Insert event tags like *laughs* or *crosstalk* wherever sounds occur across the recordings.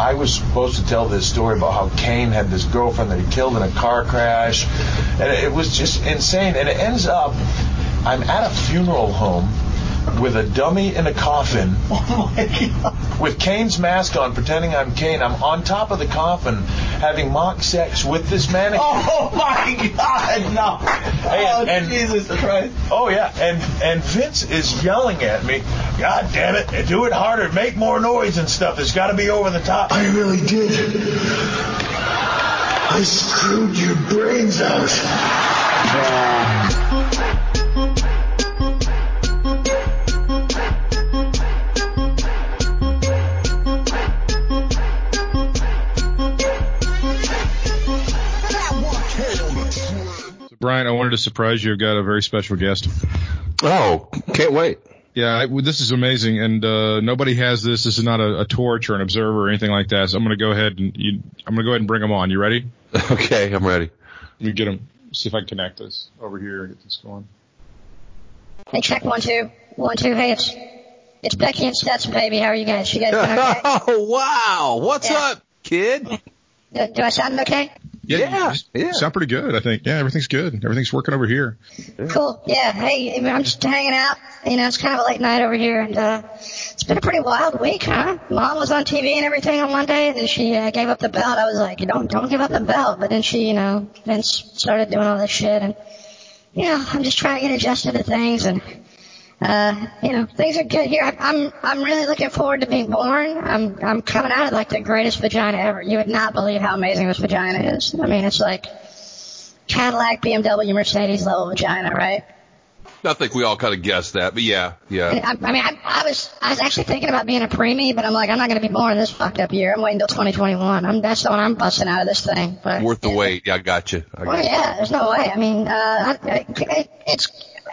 I was supposed to tell this story about how Kane had this girlfriend that he killed in a car crash, and it was just insane. And it ends up, I'm at a funeral home with a dummy in a coffin *laughs* oh with Kane's mask on, pretending I'm Kane. I'm on top of the coffin having mock sex with this mannequin. Oh my God, no! oh and- Jesus Christ! Oh yeah, and and Vince is yelling at me, God damn it, do it harder, make more noise and stuff. It's got to be over the top. I really did. I screwed your brains out. Bryant, I wanted to surprise you. I've got a very special guest. Oh, can't wait. Yeah, I, well, this is amazing, and uh, nobody has this. This is not a, a torch or an observer or anything like that. So I'm going to go ahead and you, I'm going to go ahead and bring him on. You ready? *laughs* Okay, I'm ready. Let me get him. See if I can connect this over here and get this going. Hey, check one two one two. Hey, it's it's Becky and Stetson, baby. How are you guys? You guys *laughs* okay? Oh wow! What's Yeah. up, kid? do, do I sound okay? Yeah, you yeah. sound pretty good. I think. Yeah, everything's good. Everything's working over here. Cool. Yeah. Hey, I'm just hanging out. You know, it's kind of a late night over here, and uh, it's been a pretty wild week, huh? Mom was on TV and everything on Monday, and then she uh, gave up the belt. I was like, don't don't give up the belt. But then she, you know, then started doing all this shit, and you know, I'm just trying to get adjusted to things, and uh, you know, things are good here. I'm I'm really looking forward to being born. I'm I'm coming out of like the greatest vagina ever. You would not believe how amazing this vagina is. I mean, it's like Cadillac, BMW, Mercedes level vagina, right? I think we all kind of guessed that, but yeah, yeah. I, I mean, I, I was I was actually thinking about being a preemie, but I'm like, I'm not going to be born this fucked up year. I'm waiting until 2021. I'm that's the one I'm busting out of this thing. But Worth the wait. Yeah, I got you. I got well, you. yeah, there's no way. I mean, uh, I, I, it's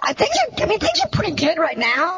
I think I mean things are pretty good right now.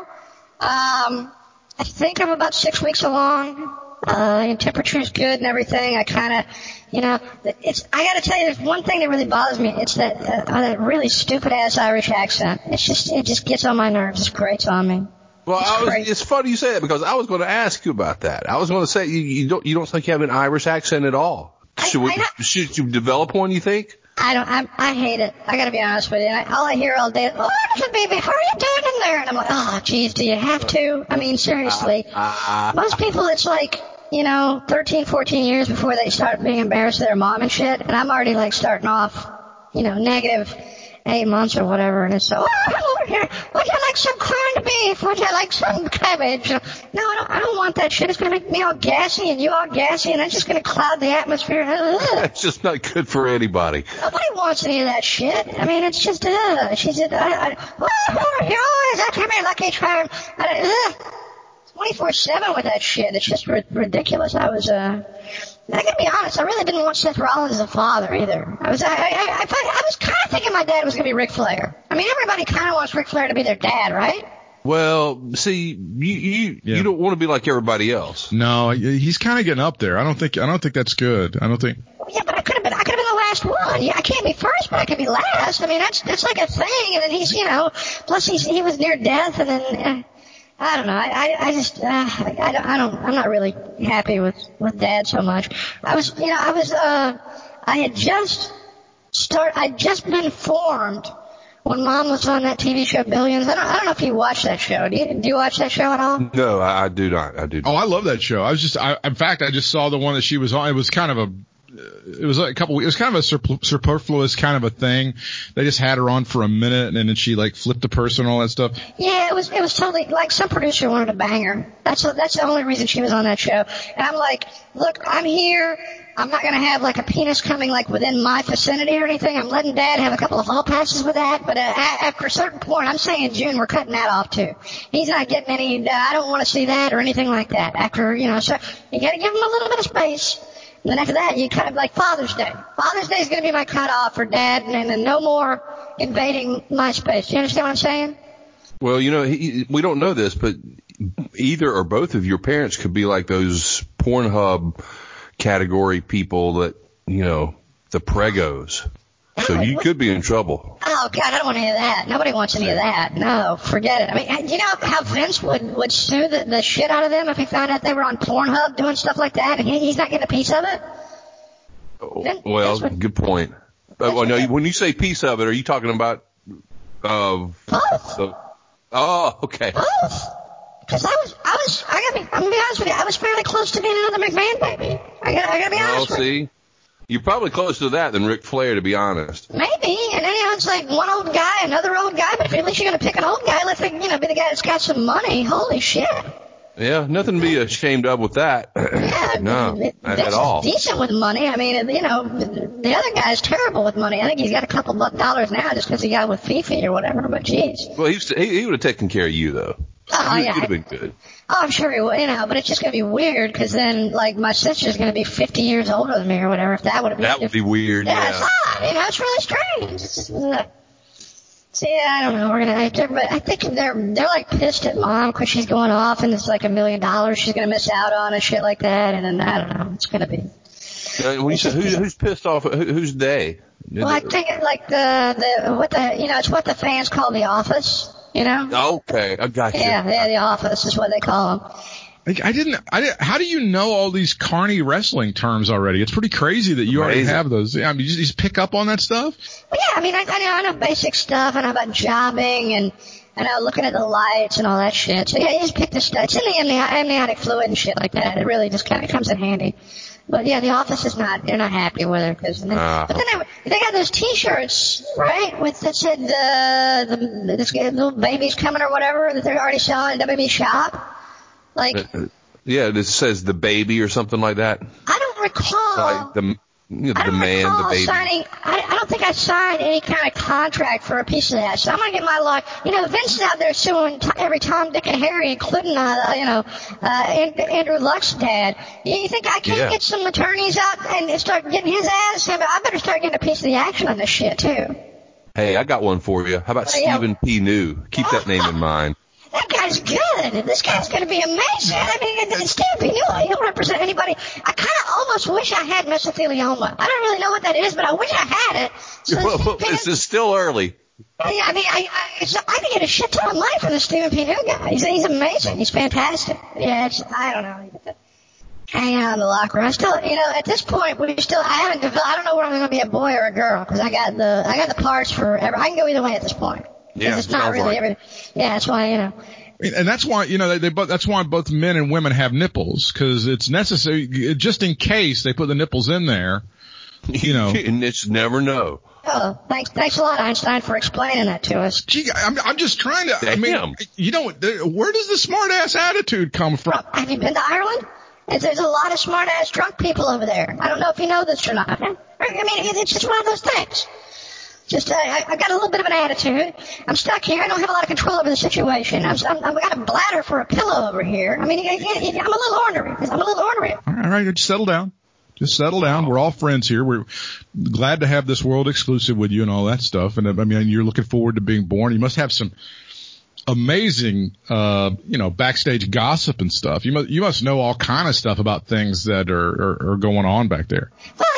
Um, I think I'm about six weeks along. Uh, and temperature's good and everything. I kind of, you know, it's. I got to tell you, there's one thing that really bothers me. It's that uh, that really stupid ass Irish accent. It's just it just gets on my nerves. It grates on me. Well, It's I was, crazy. it's funny you say that because I was going to ask you about that. I was going to say you, you don't you don't think you have an Irish accent at all. Should we, I should you develop one? You think? I don't. I, I hate it. I gotta be honest with you. I, all I hear all day, "Oh, listen, baby, how are you doing in there?" And I'm like, "Oh, geez, do you have to?" I mean, seriously. Uh, uh, Most people, it's like, you know, 13, 14 years before they start being embarrassed of their mom and shit, and I'm already like starting off, you know, negative eight months or whatever, and it's so, oh. Would you like some corned beef? Would you like some cabbage? No, I don't, I don't want that shit. It's gonna make me all gassy and you all gassy, and it's just gonna cloud the atmosphere. It's just not good for anybody. Nobody wants any of that shit. I mean, it's just, uh, she said, I, I, oh, you're always after me, Lucky Charm. I, uh, 24-7 with that shit. It's just ri- ridiculous. I was, uh, I gotta be honest, I really didn't want Seth Rollins as a father either. I was, I, I, I, I, I was kind of thinking my dad was gonna be Ric Flair. I mean, everybody kind of wants Ric Flair to be their dad, right? Well, see, you you Yeah. you don't want to be like everybody else. No, he's kind of getting up there. I don't think. I don't think that's good. I don't think. Yeah, but I could have been, I could have been the last one. Yeah, I can't be first, but I could be last. I mean, that's, that's like a thing. And then he's, you know, plus he's, he was near death and then, uh, I don't know. I, I, I just, uh, I, I don't, I don't, I'm not really happy with, with dad so much. I was, you know, I was, uh, I had just start, I'd just been formed when mom was on that TV show Billions. I don't, I don't know if you watched that show. Do you, do you watch that show at all? No, I, I do not. I do. Not. Oh, I love that show. I was just. I, in fact, I just saw the one that she was on. It was kind of a. It was a couple. It was kind of a superfluous kind of a thing. They just had her on for a minute, and then she like flipped the person and all that stuff. Yeah, it was it was totally like some producer wanted to bang her. That's that's the only reason she was on that show. And I'm like, look, I'm here. I'm not gonna have like a penis coming like within my vicinity or anything. I'm letting Dad have a couple of hall passes with that. But uh, after a certain point, I'm saying June, we're cutting that off too. He's not getting any. Uh, I don't want to see that or anything like that. After you know, so you gotta give him a little bit of space. And then after that, you kind of like Father's Day. Father's Day is going to be my cutoff for Dad, and then no more invading my space. You understand what I'm saying? Well, you know, he, we don't know this, but either or both of your parents could be like those Pornhub category people that you know, the pregos. So you could be in trouble. Oh God, I don't want any of that. Nobody wants any of that. No, forget it. I mean, do you know how Vince would would sue the, the shit out of them if he found out they were on Pornhub doing stuff like that, and he, he's not getting a piece of it. Then- Well, good point. But well, no, when you say piece of it, are you talking about? Uh, Both, the, oh, okay. both. Because I was, I was, I gotta be, I'm gonna be honest with you. I was fairly close to being another McMahon baby. I gotta, I gotta be Well, honest with you. You're probably closer to that than Ric Flair, to be honest. Maybe, and then you know it's like one old guy, another old guy. But at least you're gonna pick an old guy, let's you know be the guy that's got some money. Holy shit! Yeah, nothing to be ashamed of with that. *clears throat* Yeah, no, at all. Decent with money. I mean, you know, the other guy's terrible with money. I think he's got a couple of dollars now just because he got with Fifi or whatever. But jeez, Well, he, he, he would have taken care of you though. oh He yeah, would have been good. Oh I'm sure he will, You know, but it's just gonna be weird because then like my sister's gonna be 50 years older than me or whatever. If that would have been That would be weird. Yeah, it's Yeah. odd. You know, it's really strange. It's just, uh, so yeah, I don't know. We're gonna. I, but I think they're they're like pissed at mom because she's going off and it's like a million dollars she's gonna miss out on and shit like that. And then I don't know. It's gonna be. Uh, when you say who, who's pissed off, who, who's they? Well, I think it like the the what the you know it's what the fans call the office. You know. Okay, I got you. Yeah, yeah, the office is what they call them. Like, I didn't. I didn't, how do you know all these carny wrestling terms already? It's pretty crazy that you already have those. Yeah, I mean, you just, you just pick up on that stuff. Well, yeah, I mean, I, I know I know basic stuff. I know about jobbing and I know looking at the lights and all that shit. So yeah, you just pick the stuff. It's in the amni- amniotic fluid and shit like that. It really just kind of comes in handy. But yeah, the office is not. They're not happy with her because. Ah. but then they, they got those T-shirts, right? With that said the the this little baby's coming or whatever that they're already selling at WB shop. Like Uh, Yeah, it says the baby or something like that. I don't recall. Like the you know, I the don't man, the recall baby. signing. I, I don't think I signed any kind of contract for a piece of that. So I'm gonna get my law. You know, Vince is out there suing t- every Tom, Dick, and Harry, including uh, you know uh, An- Andrew Luck's dad. You, think I can't Yeah. get some attorneys out and start getting his ass? I better start getting a piece of the action on this shit too. Hey, I got one for you. How about Oh, yeah. Stephen P. New? Keep that name in *laughs* mind. That guy's good. This guy's going to be amazing. I mean, and Steve Pinula, he'll represent anybody. I kind of almost wish I had mesothelioma. I don't really know what that is, but I wish I had it. So Well, Steve this is still early. Yeah, I mean, I, I, it's, I can get a shit ton of money from the Stephen P. New guy. He's, he's amazing. He's fantastic. Yeah, it's, I don't know. Hang out in the locker room. I still, you know, at this point, we still, I haven't developed, I don't know whether I'm going to be a boy or a girl because I got the, I got the parts for, I can go either way at this point. 'Cause Yeah, it's not really like. every, yeah, that's why, you know. And that's why, you know, they, they both, that's why both men and women have nipples, cause it's necessary, just in case they put the nipples in there, you know. *laughs* and it's never know. Oh, thanks, thanks a lot, Einstein, for explaining that to us. Gee, I'm, I'm just trying to, I mean, you know, where does the smart ass attitude come from? Oh, have you been to Ireland? There's there's a lot of smart ass drunk people over there. I don't know if you know this or not. I mean, it's just one of those things. Just, uh, I, I've got a little bit of an attitude. I'm stuck here. I don't have a lot of control over the situation. I'm, I'm, I've got a bladder for a pillow over here. I mean, you- you- I'm a little ornery. I'm a little ornery. All right, all right, just settle down. Just settle down. We're all friends here. We're glad to have this world exclusive with you and all that stuff. And I mean, you're looking forward to being born. You must have some amazing, uh, you know, backstage gossip and stuff. You must, you must know all kind of stuff about things that are, are, are going on back there. Well,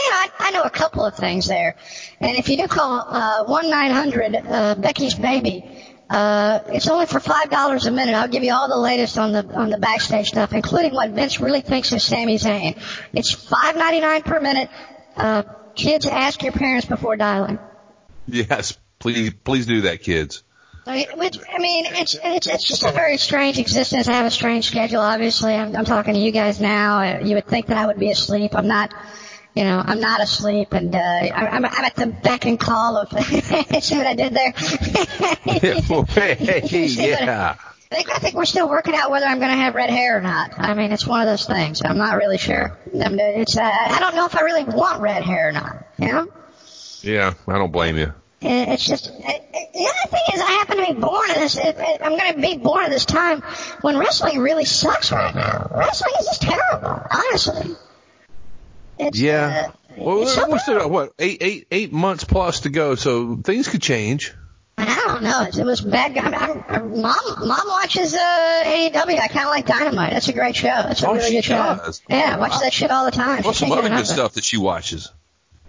I, know a couple of things there. And if you do call uh, one nine hundred uh, Becky's baby, uh, it's only for five dollars a minute. I'll give you all the latest on the on the backstage stuff, including what Vince really thinks of Sami Zayn. It's five ninety nine per minute. Uh, kids, ask your parents before dialing. Yes, please, please do that, kids. I mean, which, I mean, it's, it's it's just a very strange existence. I have a strange schedule. Obviously, I'm, I'm talking to you guys now. You would think that I would be asleep. I'm not. You know, I'm not asleep, and uh, I- I'm, I'm at the beck and call of. *laughs* see what I did there? *laughs* hey, See what I- yeah. I think, I think we're still working out whether I'm going to have red hair or not. I mean, it's one of those things. I'm not really sure. I mean, it's uh, I don't know if I really want red hair or not. You know. Yeah, I don't blame you. It's just it- it- the other thing is I happen to be born at this. It, I'm going to be born at this time when wrestling really sucks right now. Wrestling is just terrible, honestly. It's, Yeah. uh, Well, it's we're still what eight, eight, eight months plus to go, so things could change. I don't know. It, it was bad. I, I, mom, mom watches uh, AEW. I kind of like Dynamite. That's a great show. That's a Oh, really good show. does. Yeah, I watch that shit all the time. What's some other good enough of it. stuff that she watches?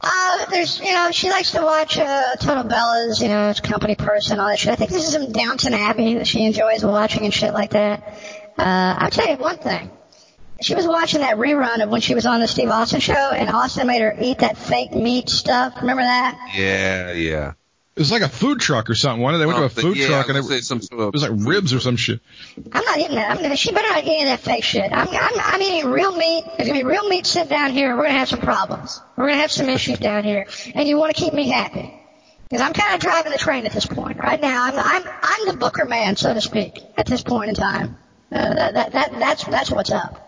Uh, there's, you know, she likes to watch uh, Total Bellas, you know, it's company person, all that shit. I think this is some Downton Abbey that she enjoys watching and shit like that. Uh, I'll tell you one thing. She was watching that rerun of when she was on the Steve Austin show, and Austin made her eat that fake meat stuff. Remember that? Yeah, yeah. It was like a food truck or something. One they went to a food yeah, truck and I it, was some sort of it was like ribs or some shit. I'm not eating that. I'm gonna, she better not eat any of that fake shit. I'm, I'm, I'm eating real meat. There's gonna be real meat sit down here. We're gonna have some problems. We're gonna have some issues down here. And you wanna keep me happy. Because I'm kind of driving the train at this point. Right now, I'm, I'm, I'm the Booker man, so to speak, at this point in time. Uh, that, that, that, that's, that's what's up.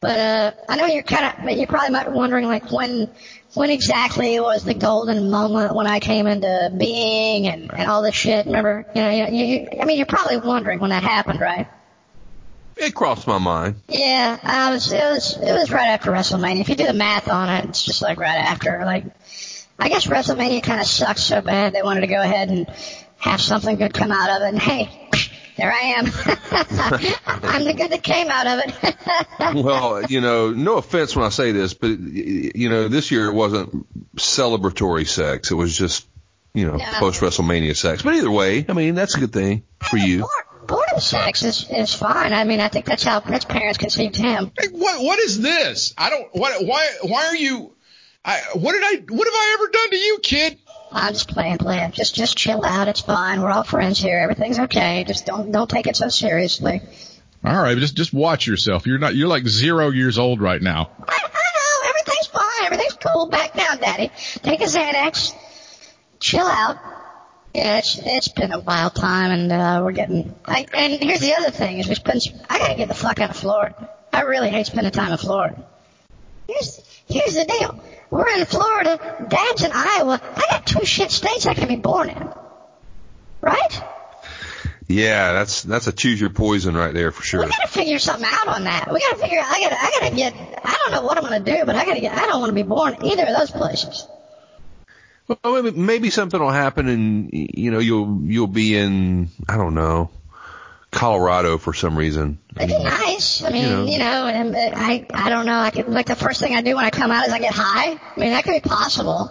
But, uh, I know you're kind of, but you're probably might be wondering, like, when, when exactly was the golden moment when I came into being and, and all this shit. Remember, you know, you, you, I mean, you're probably wondering when that happened, right? It crossed my mind. Yeah, I was, it was, it was right after WrestleMania. If you do the math on it, it's just like right after. Like, I guess WrestleMania kind of sucked so bad they wanted to go ahead and have something good come out of it. And hey, there I am. *laughs* I'm the good that came out of it. *laughs* Well, you know, no offense when I say this, but you know, this year it wasn't celebratory sex. It was just, you know, Yeah. post WrestleMania sex. But either way, I mean, that's a good thing for you. Bored- Boredom sex is, is fine. I mean, I think that's how his parents conceived him. Hey, what what is this? I don't what why why are you I what did I what have I ever done to you, kid? I'm just playing, playing. Just, just chill out. It's fine. We're all friends here. Everything's okay. Just don't, don't take it so seriously. All right, just just watch yourself. You're not you're like 0 years old right now. I, I know everything's fine. Everything's cool. Back down, Daddy. Take a Xanax. Chill out. Yeah, it's it's been a wild time, and uh, we're getting. I, and here's the other thing: is we spend. I gotta get the fuck out of Florida. I really hate spending time in Florida. Here's here's the deal: we're in Florida. Dad's in Iowa. I got two shit states I can be born in. Right? Yeah, that's that's a choose your poison right there for sure. We gotta figure something out on that. We gotta figure. I gotta. I gotta get. I don't know what I'm gonna do, but I gotta get. I don't want to be born in either of those places. Well, maybe, maybe something will happen, and you know, you'll you'll be in I don't know, Colorado for some reason. It'd be nice. I mean, You know. you know, and I, I don't know. I could like the first thing I do when I come out is I get high. I mean, that could be possible.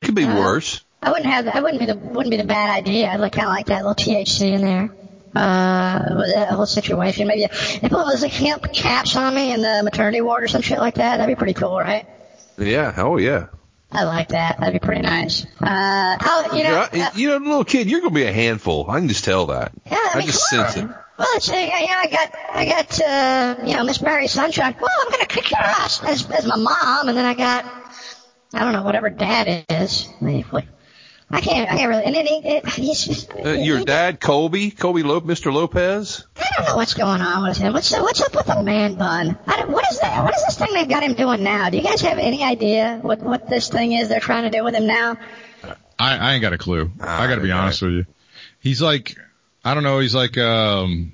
It could be Uh, worse. I wouldn't have. That wouldn't be the wouldn't be the bad idea. I'd like kind of like that little THC in there. Uh, that whole situation. Maybe if it was like hemp caps on me in the maternity ward or some shit like that, that'd be pretty cool, right? Yeah. Oh yeah. I like that. That'd be pretty nice. Uh, how, you know, Yeah, uh, you know, little kid, you're gonna be a handful. I can just tell that. Yeah, I, I just sense on. it. Well, it's, uh, yeah, I got, I got, uh, you know, Miss Mary Sunshine. Well, I'm gonna kick your ass as, as my mom, and then I got, I don't know, whatever dad is. I mean, what- I can't, I can't really, and then he, it, he's just, Uh, your dad, Colby, Colby Lo- Mr. Lopez. I don't know what's going on with him. What's, what's up with the man bun? I don't, what is that? What is this thing they've got him doing now? Do you guys have any idea what, what this thing is they're trying to do with him now? I, I ain't got a clue. I got to be Ah, honest with you. He's like, I don't know. He's like, um,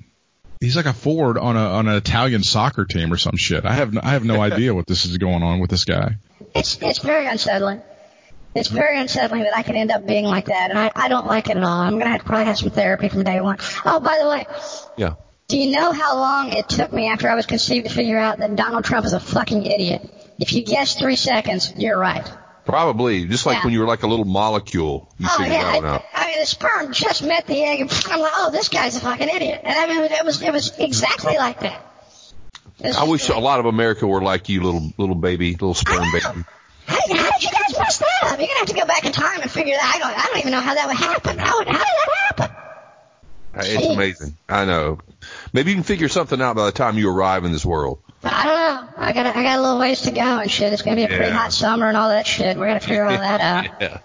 he's like a forward on a on an Italian soccer team or some shit. I have no, I have no *laughs* idea what this is going on with this guy. It's it's very unsettling. It's very unsettling that I can end up being like that, and I, I don't like it at all. I'm gonna have to probably have some therapy from day one. Oh, by the way, Yeah. do you know how long it took me after I was conceived to figure out that Donald Trump is a fucking idiot? If you guess three seconds, you're right. Probably. Just like Yeah. when you were like a little molecule, you Oh figured yeah, that one I, out. I mean the sperm just met the egg, and I'm like, oh, this guy's a fucking idiot. And I mean, it was it was exactly like that. I wish a lot of America were like you, little little baby, little sperm baby. How did you guys mess that up? You're gonna have to go back in time and figure that. I don't. I don't even know how that would happen. How, would- how did that happen? Uh, It's amazing. I know. Maybe you can figure something out by the time you arrive in this world. I don't know. I got I got a little ways to go and shit. It's gonna be a pretty hot summer and all that shit. We're gonna figure all that *laughs* out. Yeah.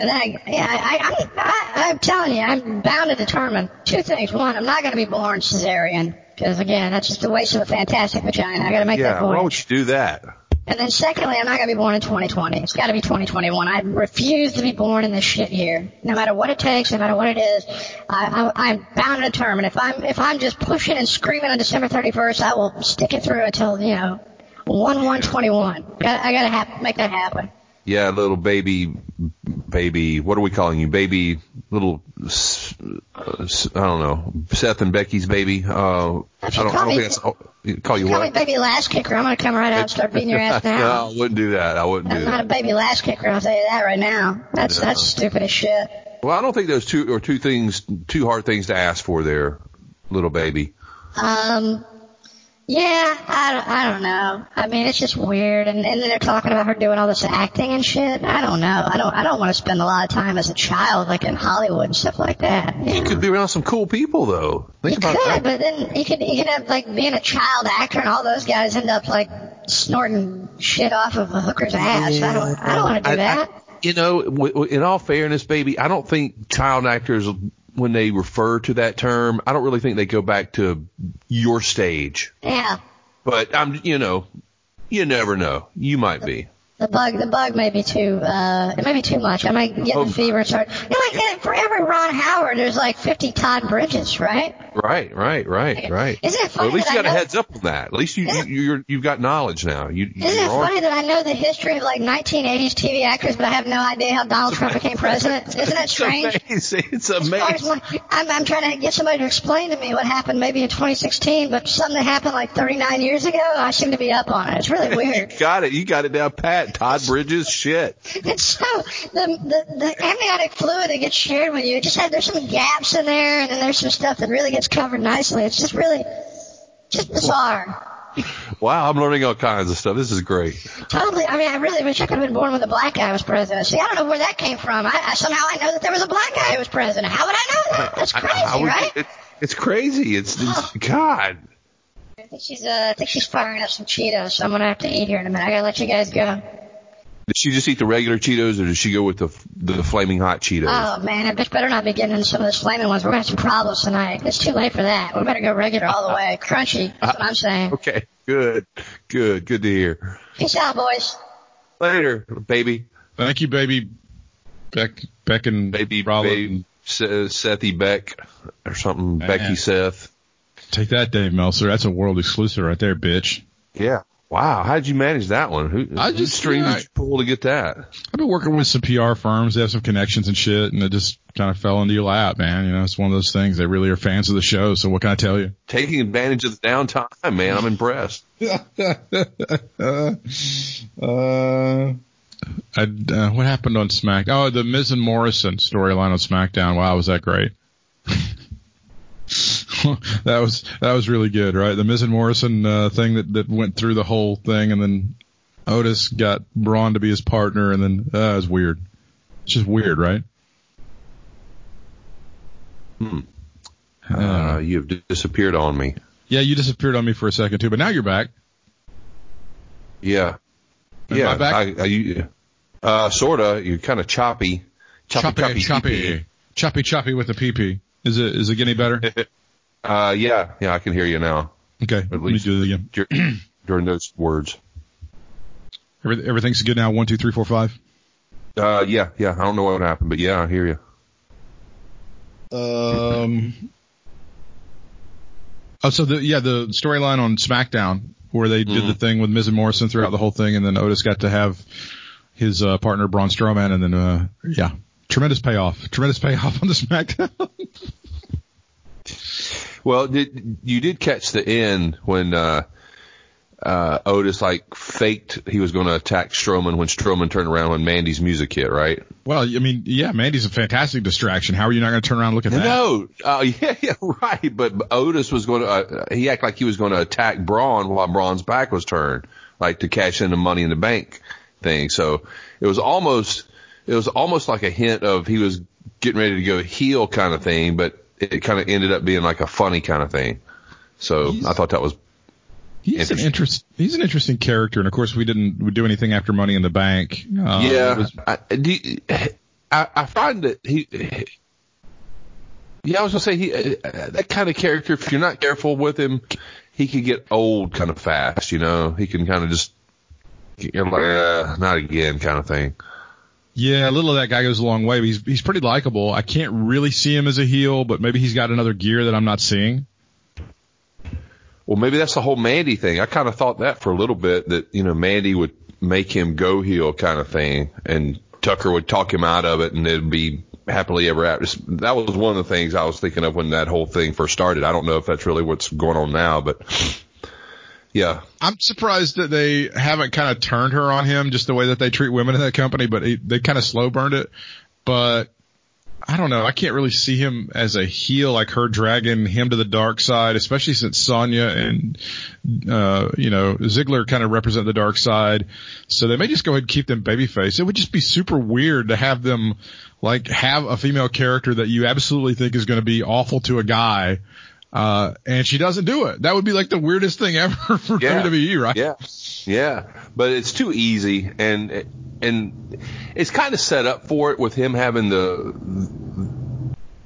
And I, yeah, I, I, I'm, I, I'm telling you, I'm bound to determine two things. One, I'm not gonna be born cesarean because again, that's just a waste of a fantastic vagina. I gotta make that Yeah. point. Why would you do that? And then secondly, I'm not going to be born in 2020. It's got to be 2021. I refuse to be born in this shit year. No matter what it takes, no matter what it is, I, I, I'm bound to determine. If I'm if I'm just pushing and screaming on December 31st, I will stick it through until you know 1 1 21. I got to have, make that happen. Yeah, little baby, baby. What are we calling you? Baby, little uh, I don't know, Seth and Becky's baby. Uh, I don't, I don't me- think that's, oh, call you Call me baby last kicker. I'm gonna come right out and start beating your ass *laughs* now. no. I wouldn't do that. I wouldn't do I'm not a baby last kicker. I'll tell you that right now. That's that's stupid as shit. Well, I don't think those two are two things, two hard things to ask for there, little baby. Um, yeah, I don't, I don't know. I mean, it's just weird. And, and then they're talking about her doing all this acting and shit. I don't know. I don't, I don't want to spend a lot of time as a child, like in Hollywood and stuff like that. You could be around some cool people though. Think You about could, that. but then you could, you could have like being a child actor and all those guys end up like snorting shit off of a hooker's ass. I don't, I don't want to do I- that. I- you know, w- w- in all fairness, baby, I don't think child actors, when they refer to that term, I don't really think they go back to your stage. yeah. But I'm, you know, you never know. You might be. The bug, the bug may be too, uh, it may be too much. I might get Oh. the fever and start. You know, like for every Ron Howard, there's like 50 Todd Bridges, right? Right, right, right, right. Isn't it Well, funny at least you got a heads up on that. At least you, you you're, you've got knowledge now. You, Isn't it on- funny that I know the history of like 1980s TV actors, but I have no idea how Donald Trump became president? *laughs* Isn't that strange? It's amazing. It's As far as amazing. my- I'm, I'm trying to get somebody to explain to me what happened maybe in 2016, but something that happened like 39 years ago, I seem to be up on it. It's really *laughs* weird. Got it. You got it down pat. *laughs* Todd Bridges, shit. And so the, the the amniotic fluid that gets shared with you, it just had there's some gaps in there, and then there's some stuff that really gets covered nicely. It's just really just bizarre. Wow, I'm learning all kinds of stuff. This is great. Totally. I mean, I really wish I could have been born when the black guy was president. See, I don't know where that came from. I, I somehow I know that there was a black guy who was president. How would I know that? That's I- crazy, I would- right? it- it's crazy. It's, it's God. I think she's uh, I think she's firing up some Cheetos, so I'm gonna have to eat here in a minute. I gotta let you guys go. Did she just eat the regular Cheetos, or did she go with the the flaming hot Cheetos? Oh man, I just better not be getting into some of those flaming ones. We're gonna have some problems tonight. It's too late for that. We better go regular all the way. Crunchy. That's what I'm saying. okay, good, good, good to hear. Peace out, boys. Later, baby, Thank you, baby. Beck, Beck and baby, Rollin. baby, Sethy Beck or something. Man. Becky Seth. Take that, Dave Meltzer. That's a world exclusive right there, bitch. Yeah. Wow, how did you manage that one? Who, I just- strings yeah, did you pull to get that? I've been working with some PR firms. They have some connections and shit, and it just kind of fell into your lap, man. You know, it's one of those things. They really are fans of the show. So what can I tell you? Taking advantage of the downtime, man. I'm impressed. *laughs* uh, I, uh, what happened on Smack? Oh, the Miz and Morrison storyline on SmackDown. Wow, was that great? *laughs* *laughs* that was that was really good, right? The Miz and Morrison uh, thing that that went through the whole thing, and then Otis got Braun to be his partner, and then uh, it was weird. It's just weird, right? Hmm. Uh, Uh, you've disappeared on me. yeah, you disappeared on me for a second too, but now you're back. Yeah. Am yeah. I back? I, I, you, uh, sorta. You're kind of choppy. Choppy, choppy, choppy, choppy. choppy, choppy with the PP. Is it is it getting better? *laughs* Uh, yeah. Yeah, I can hear you now. Okay, let me least- do it again. Dur- During those words. Every- Everything's good now. One, two, three, four, five. Uh, yeah, yeah. I don't know what happened, but yeah, I hear you. Um. Oh, so the yeah the storyline on SmackDown where they did the thing with Miz and Morrison throughout the whole thing, and then Otis got to have his uh, partner Braun Strowman, and then uh yeah, tremendous payoff, tremendous payoff *laughs* on the SmackDown. Well, did you did catch the end when uh, uh, Otis like faked he was going to attack Strowman when Strowman turned around when Mandy's music hit, right? well, I mean, yeah, Mandy's a fantastic distraction. How are you not going to turn around and look at that? No, uh, *laughs* yeah, yeah, right. But Otis was going to, uh, he acted like he was going to attack Braun while Braun's back was turned, like to cash in the Money in the Bank thing. So it was almost, it was almost like a hint of he was getting ready to go heel kind of thing, but it kind of ended up being like a funny kind of thing. So I thought that was He's an Interesting. interest. He's an interesting character, and of course, we didn't do anything after Money in the Bank. Uh, yeah, was- I, do you- I, I find that he. Yeah, I was gonna say he uh, that kind of character. If you're not careful with him, he could get old kind of fast. You know, he can kind of just you're like uh, not again kind of thing. Yeah, a little of that guy goes a long way. But he's he's pretty likable. I can't really see him as a heel, but maybe he's got another gear that I'm not seeing. Well, maybe that's the whole Mandy thing. I kind of thought that for a little bit that you know Mandy would make him go heel kind of thing, and Tucker would talk him out of it, and it'd be happily ever after. That was one of the things I was thinking of when that whole thing first started. I don't know if that's really what's going on now, but yeah. I'm surprised that they haven't kind of turned her on him just the way that they treat women in that company, but he, they kind of slow burned it. But I don't know. I can't really see him as a heel, like her dragging him to the dark side, especially since Sonya and, uh, you know, Ziggler kind of represent the dark side. So they may just go ahead and keep them babyface. It would just be super weird to have them like have a female character that you absolutely think is going to be awful to a guy. Uh, and she doesn't do it. That would be like the weirdest thing ever *laughs* for Yeah. WWE, right? Yeah, yeah, but it's too easy, and and it's kind of set up for it with him having the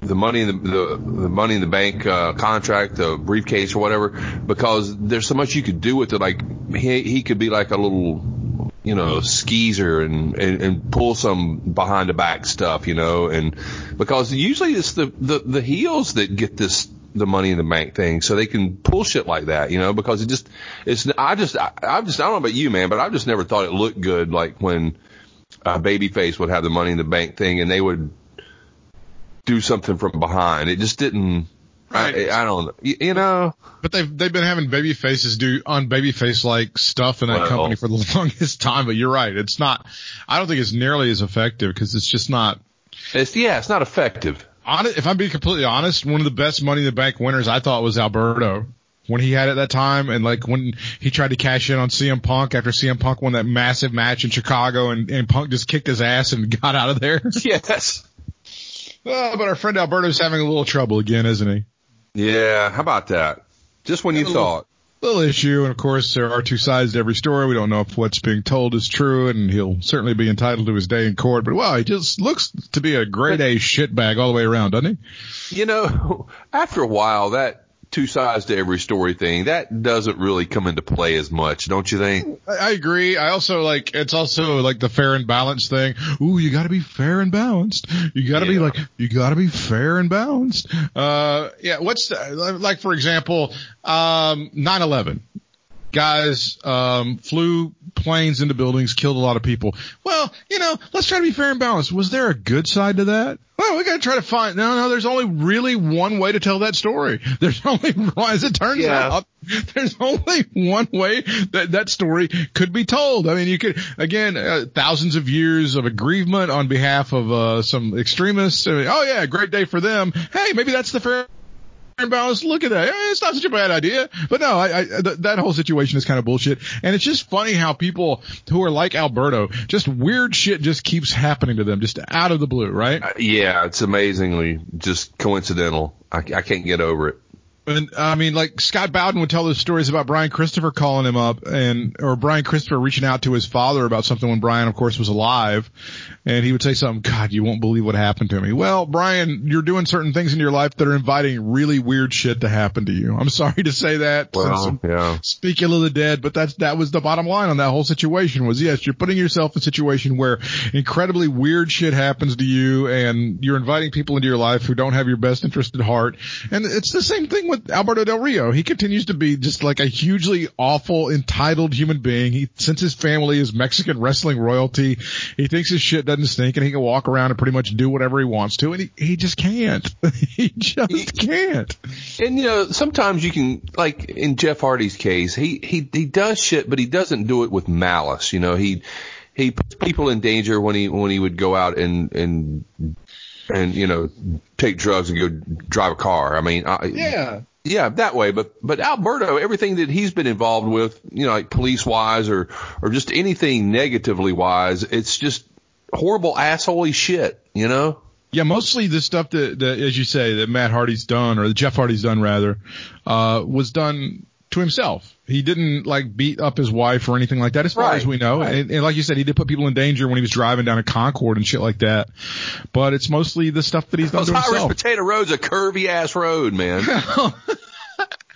the money in the the, the money in the bank uh, contract, the briefcase or whatever, because there's so much you could do with it. Like he he could be like a little you know skeezer and, and and pull some behind the back stuff, you know, and because usually it's the the the heels that get this the money in the bank thing so they can pull shit like that, you know, because it just, it's, I just, I, I just, I don't know about you, man, but I've just never thought it looked good like when uh, Babyface would have the money in the bank thing and they would do something from behind. It just didn't, Right. I, I don't, you, you know, But they've they've been having baby faces do on baby face like stuff in that Well. company for the *laughs* longest time. But you're right, it's not. I don't think it's nearly as effective because it's just not. it's, yeah, it's not effective. Honest, if I'm being completely honest, one of the best Money in the Bank winners I thought was Alberto when he had it that time, and like when he tried to cash in on CM Punk after CM Punk won that massive match in Chicago, and, and Punk just kicked his ass and *laughs* got out of there. *laughs* Yes. oh, but our friend Alberto's having a little trouble again, isn't he? Yeah. How about that? Just when you thought. Little issue, and of course there are two sides to every story. We don't know if what's being told is true, and he'll certainly be entitled to his day in court. But wow, he just looks to be a grade A shitbag all the way around, doesn't he? You know, *laughs* after a while, that two sides to every story thing, that doesn't really come into play as much, don't you think? I, agree. I also like it's also like the fair and balanced thing. Ooh, you got to be fair and balanced. You got to be like you got to be fair and balanced. Uh, yeah. What's the, like for example, um, 9/11. Guys um, flew planes into buildings, killed a lot of people. Well, you know, let's try to be fair and balanced. Was there a good side to that? Well, we got to try to find. No, no. There's only really one way to tell that story. *laughs* There's only, *laughs* as it turns Yeah. out, there's only one way that that story could be told. I mean, you could again uh, thousands of years of aggrievement on behalf of uh, some extremists. I mean, oh yeah, great day for them. Hey, maybe that's the fair and balanced look at that. Eh, It's not such a bad idea. But no, I, I th- that whole situation is kind of bullshit. And it's just funny how people who are like Alberto, just weird shit just keeps happening to them, just out of the blue, right? Uh, Yeah, it's amazingly just coincidental. I, I can't get over it. And I mean, like Scott Bowden would tell those stories about Brian Christopher calling him up and, or Brian Christopher reaching out to his father about something when Brian, of course, was alive. And he would say something, God, you won't believe what happened to me. Well, Brian, you're doing certain things in your life that are inviting really weird shit to happen to you. I'm *laughs* sorry to say that. Well, yeah. speaking of the dead, but that's, that was the bottom line on that whole situation was yes, you're putting yourself in a situation where incredibly weird shit happens to you and you're inviting people into your life who don't have your best interest at heart. And it's the same thing with Alberto Del Rio. He continues to be just like a hugely awful, entitled human being. He, since his family is Mexican wrestling royalty, he thinks his shit doesn't stink and he can walk around and pretty much do whatever he wants to and he, he just can't. *laughs* he just can't. And you know, sometimes you can, like in Jeff Hardy's case, he he he does shit, but he doesn't do it with malice. You know, he he puts people in danger when he when he would go out and and and you know take drugs and go drive a car. I mean, I, Yeah. yeah, that way. But but Alberto, everything that he's been involved with, you know, like police wise or or just anything negatively wise, it's just horrible assholey shit. You know. Yeah, mostly the stuff that, that, as you say, that Matt Hardy's done, or that Jeff Hardy's done rather, uh, was done to himself. He didn't like beat up his wife or anything like that, as far Right, as we know. right. And, and like you said, he did put people in danger when he was driving down a Concord and shit like that. But it's mostly the stuff that he's done to Irish himself. Potato Road's a curvy ass road, man. *laughs* *laughs*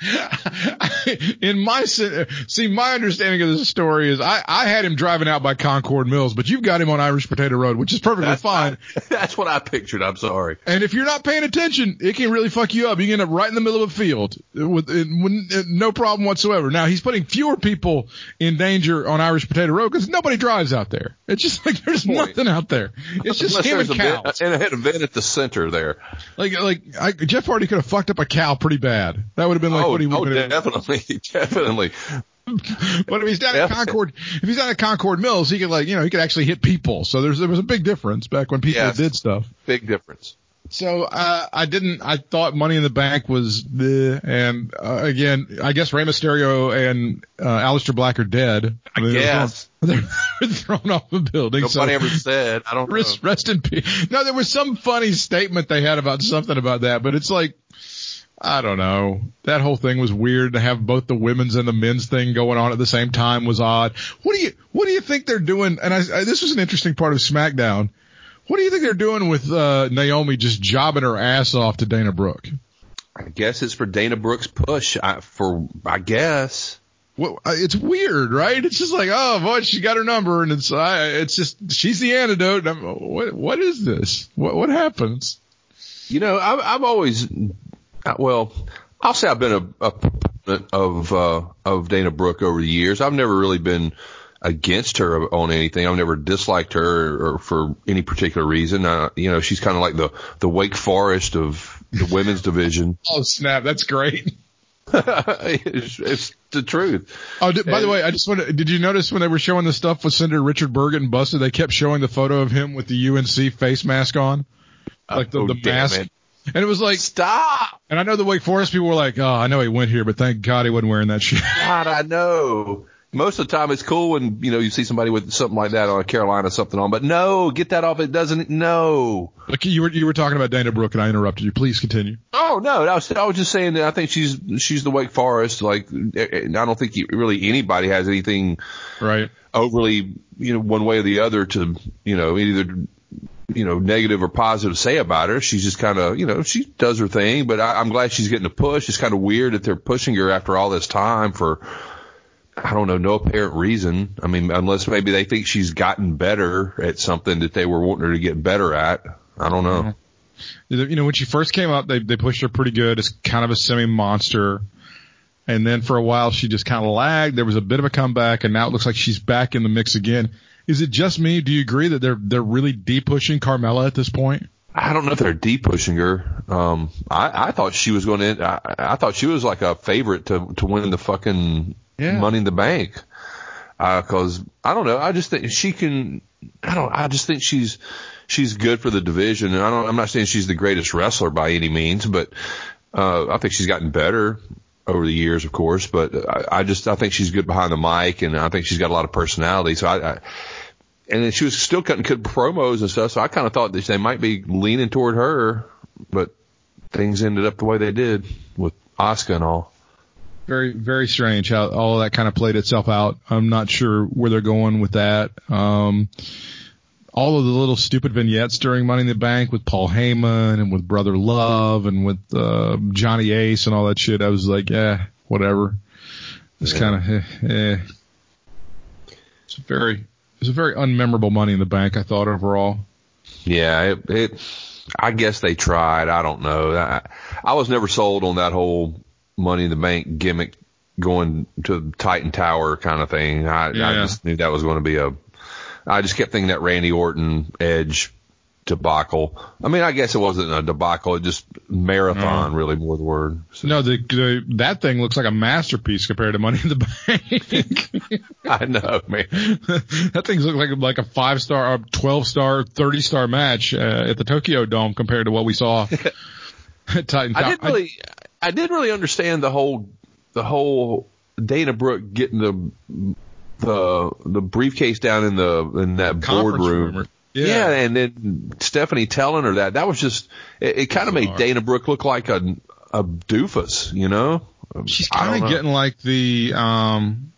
*laughs* in my see my understanding of this story is I I had him driving out by Concord Mills, but you've got him on Irish Potato Road, which is perfectly That's fine. *laughs* That's what I pictured. I'm sorry. And if you're not paying attention, it can really fuck you up. You can end up right in the middle of a field with, with uh, no problem whatsoever. Now he's putting fewer people in danger on Irish Potato Road because nobody drives out there. It's just *laughs* like there's Point. nothing out there. It's just him and there's a vent, cows. and it had a vent at the center there. Like like I, Jeff Hardy could have fucked up a cow pretty bad. That would have been like oh, he oh, definitely, *laughs* definitely. But if he's down at Concord, if he's down at Concord Mills, he could like, you know, he could actually hit people. So there's, there was a big difference back when people Yes. did stuff. Big difference. So, uh, I didn't, I thought Money in the Bank was the, and, uh, again, I guess Rey Mysterio and, uh, Aleister Black are dead. I mean, guess. *laughs* They're thrown, off the building. Nobody so, ever said. I don't *laughs* know. Rest, rest in peace. No, there was some funny statement they had about something about that, but it's like, I don't know. That whole thing was weird to have both the women's and the men's thing going on at the same time was odd. What do you, what do you think they're doing? And I, I this was an interesting part of SmackDown. What do you think they're doing with, uh, Naomi just jobbing her ass off to Dana Brooke? I guess it's for Dana Brooke's push. I, for I guess. What, uh, it's weird, right? It's just like, oh boy, she got her number and it's, I, it's just, she's the antidote. And I'm, what, what is this? What, what happens? You know, I've, I've always, well, I'll say I've been a, a proponent of uh, of Dana Brooke over the years. I've never really been against her on anything. I've never disliked her or for any particular reason. Uh, you know, she's kind of like the the Wake Forest of the women's division. *laughs* Oh snap, that's great. *laughs* it's, it's the truth. Oh, did, by the way, I just want to, did you notice when they were showing the stuff with Senator Richard getting busted, they kept showing the photo of him with the UNC face mask on? Like the, Oh, the mask. it. And it was like, Stop! and I know the Wake Forest people were like, oh, I know he went here, but thank God he wasn't wearing that shit. *laughs* God, I know. Most of the time it's cool when, you know, you see somebody with something like that on a Carolina something on, but no, get that off. It doesn't, no. Like you were, you were talking about Dana Brooke and I interrupted you. Please continue. Oh no, I was, I was just saying that I think she's, she's the Wake Forest. Like, eh, eh, I don't think really anybody has anything Right. overly, you know, one way or the other to, you know, either, you know, negative or positive to say about her. She's just kind of, you know, she does her thing, but I, I'm glad she's getting a push. It's kind of weird that they're pushing her after all this time for, I don't know, no apparent reason. I mean, unless maybe they think she's gotten better at something that they were wanting her to get better at. I don't know. Mm-hmm. You know, when she first came up, they, they pushed her pretty good. It's kind of a semi monster. And then for a while, she just kind of lagged. There was a bit of a comeback and now it looks like she's back in the mix again. Is it just me? Do you agree that they're, they're really deep pushing Carmella at this point? I don't know if they're deep pushing her. Um, I, I thought she was going to. I, I thought she was like a favorite to to win the fucking Yeah. Money in the Bank. Because I don't know. I just think she can. I don't. I just think she's she's good for the division. And I don't. I'm not saying she's the greatest wrestler by any means, but uh, I think she's gotten better over the years, of course. But I, I just I think she's good behind the mic, and I think she's got a lot of personality. So I. I and then she was still cutting good promos and stuff, so I kind of thought that they might be leaning toward her, but things ended up the way they did with Oscar and all. Very, very strange how all that kind of played itself out. I'm not sure where they're going with that. Um, all of the little stupid vignettes during Money in the Bank with Paul Heyman and with Brother Love and with, uh, Johnny Ace and all that shit. I was like, yeah, whatever. It's Yeah. kind of, eh, eh. It's a very, it's a very unmemorable Money in the Bank, I thought overall. Yeah, it, it I guess they tried. I don't know. I, I was never sold on that whole Money in the Bank gimmick going to Titan Tower kind of thing. I, I just knew that was going to be a. I just kept thinking that Randy Orton Edge debacle. I mean, I guess it wasn't a debacle. It just marathon, really more the word. So, No, the, the that thing looks like a masterpiece compared to Money in the Bank. *laughs* *laughs* I know, man. that thing look like like a five star, or twelve star, thirty star match uh, at the Tokyo Dome compared to what we saw *laughs* at Titan. I didn't really, I, didn't really understand the whole, the whole Dana Brooke getting the, the, the briefcase down in the, in that Conference boardroom. room. Yeah. Yeah. and then Stephanie telling her that, that was just, it, it kind of made Dana Brooke look like a, a doofus, you know? She's kind of getting like the um,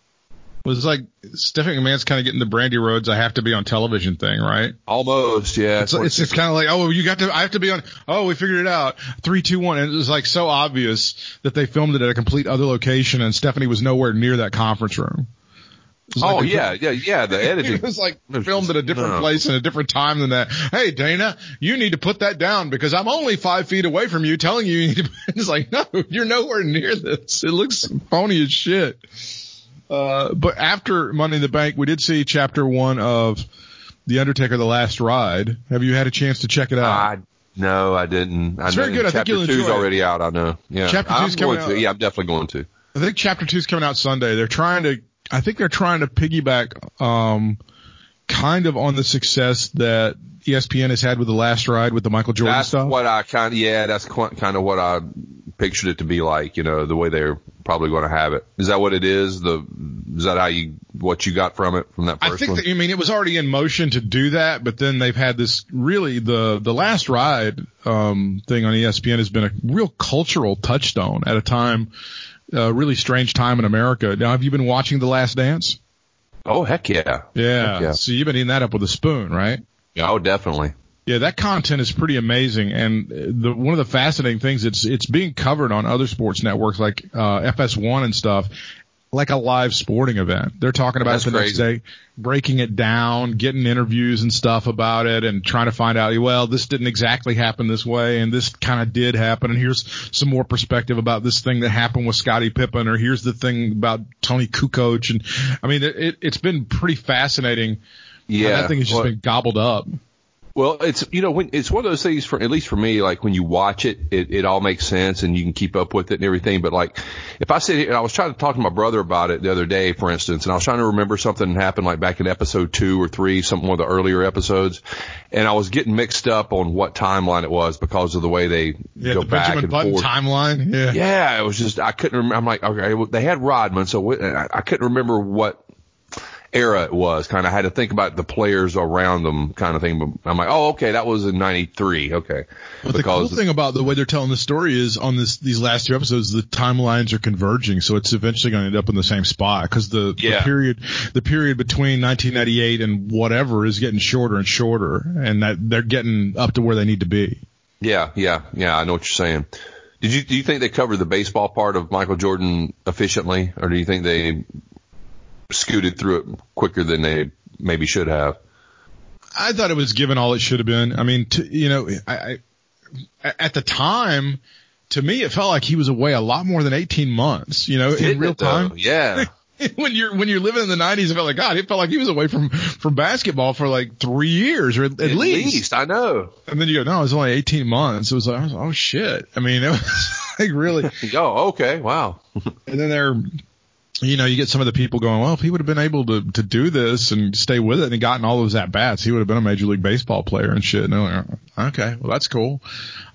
was like Stephanie McMahon's kind of getting the Brandi Rhodes I have to be on television thing, right? Almost, yeah. It's it's, it's kind of like, oh, you got to, I have to be on. Oh, we figured it out. Three, two, one, and it was like so obvious that they filmed it at a complete other location, and Stephanie was nowhere near that conference room. Oh like yeah, yeah, yeah. The *laughs* editing. it was like filmed at a different No. place and a different time than that. Hey, Dana, you need to put that down because I'm only five feet away from you telling you you need to, *laughs* it's like, no, you're nowhere near this. It looks phony as shit. Uh, but after Money in the Bank, we did see chapter one of The Undertaker, The Last Ride. Have you had a chance to check it out? I no, I didn't. I It's know very good. I think Chapter you'll two's enjoy it. already out. I know. Yeah, Chapter I'm two's coming going to. out. Yeah, I'm definitely going to. I think chapter two's coming out Sunday. They're trying to, I think they're trying to piggyback, um, kind of on the success that ESPN has had with the last ride with the Michael Jordan That's stuff. what I kind of. Yeah, that's qu- kind of what I pictured it to be like. You know, the way they're probably going to have it. Is that what it is? The is that how you what you got from it from that I think one? that, I mean, it was already in motion to do that, but then they've had this really, the, the last ride, um, thing on ESPN has been a real cultural touchstone at a time, a really strange time in America. Now, have you been watching The Last Dance? oh heck yeah. Yeah. Heck yeah. So you've been eating that up with a spoon, right? Yeah, oh definitely. Yeah, that content is pretty amazing, and the one of the fascinating things it's it's being covered on other sports networks like uh, FS1 and stuff, like a live sporting event. They're talking about That's it the next day, breaking it down, getting interviews and stuff about it, and trying to find out. Well, this didn't exactly happen this way, and this kind of did happen, and here's some more perspective about this thing that happened with Scottie Pippen, or here's the thing about Toni Kukoc, and I mean, it, it, it's been pretty fascinating. Yeah. that thing has just Well- been gobbled up. Well, it's you know when it's one of those things for at least for me like when you watch it, it it all makes sense and you can keep up with it and everything. But like if I sit here and I was trying to talk to my brother about it the other day, for instance, and I was trying to remember something that happened like back in episode two or three, some one of the earlier episodes, and I was getting mixed up on what timeline it was because of the way they Yeah, go the back Benjamin and Button forth. timeline. Yeah. Yeah, it was just I couldn't remember. I'm like, okay, well, they had Rodman, so I, I couldn't remember what era it was. Kind of had to think about the players around them, kind of thing. But I'm like, oh, okay, that was in '93. Okay, But the cool thing about the way they're telling the story is on this these last two episodes, the timelines are converging, so it's eventually going to end up in the same spot because the, Yeah. the period the period between 1998 and whatever is getting shorter and shorter, and that they're getting up to where they need to be. yeah, yeah, yeah. I know what you're saying. Did you do you think they covered the baseball part of Michael Jordan efficiently, or do you think they scooted through it quicker than they maybe should have? I thought it was given all it should have been. I mean, to, you know, I, I at the time. To me, it felt like he was away a lot more than 18 months, you know, in Didn't real it, though? time. Yeah. *laughs* when you're when you're living in the '90s, it felt like God. It felt like he was away from from basketball for like three years or at, At least. least I know. And then you go, no, it was only 18 months. It was like, oh shit. I mean, *laughs* it was like really. *laughs* Oh, okay, wow. And then there, you know, you get some of the people going, well, if he would have been able to to do this and stay with it and gotten all those at bats, he would have been a major league baseball player and shit. And they're like, okay, well that's cool.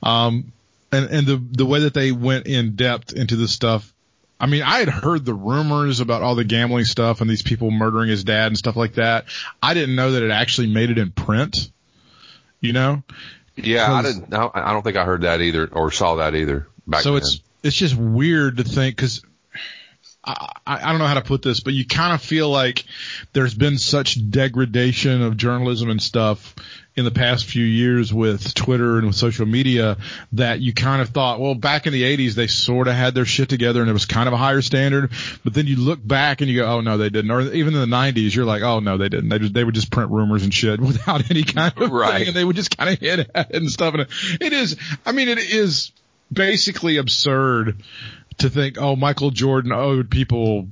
Um, and and the the way that they went in depth into this stuff. I mean, I had heard the rumors about all the gambling stuff and these people murdering his dad and stuff like that. I didn't know that it actually made it in print. You know, Yeah, I didn't. I don't think I heard that either or saw that either. Back then. so then. it's it's just weird to think because I, I don't know how to put this, but you kind of feel like there's been such degradation of journalism and stuff in the past few years with Twitter and with social media that you kind of thought, well, back in the 80s they sort of had their shit together and it was kind of a higher standard, but then you look back and you go, oh no, they didn't, or even in the 90s you're like, oh no, they didn't. They just they would just print rumors and shit *laughs* without any kind of Right. thing, and they would just kind of hit at it *laughs* and stuff. And it is, I mean, it is basically absurd to think, oh, Michael Jordan owed people,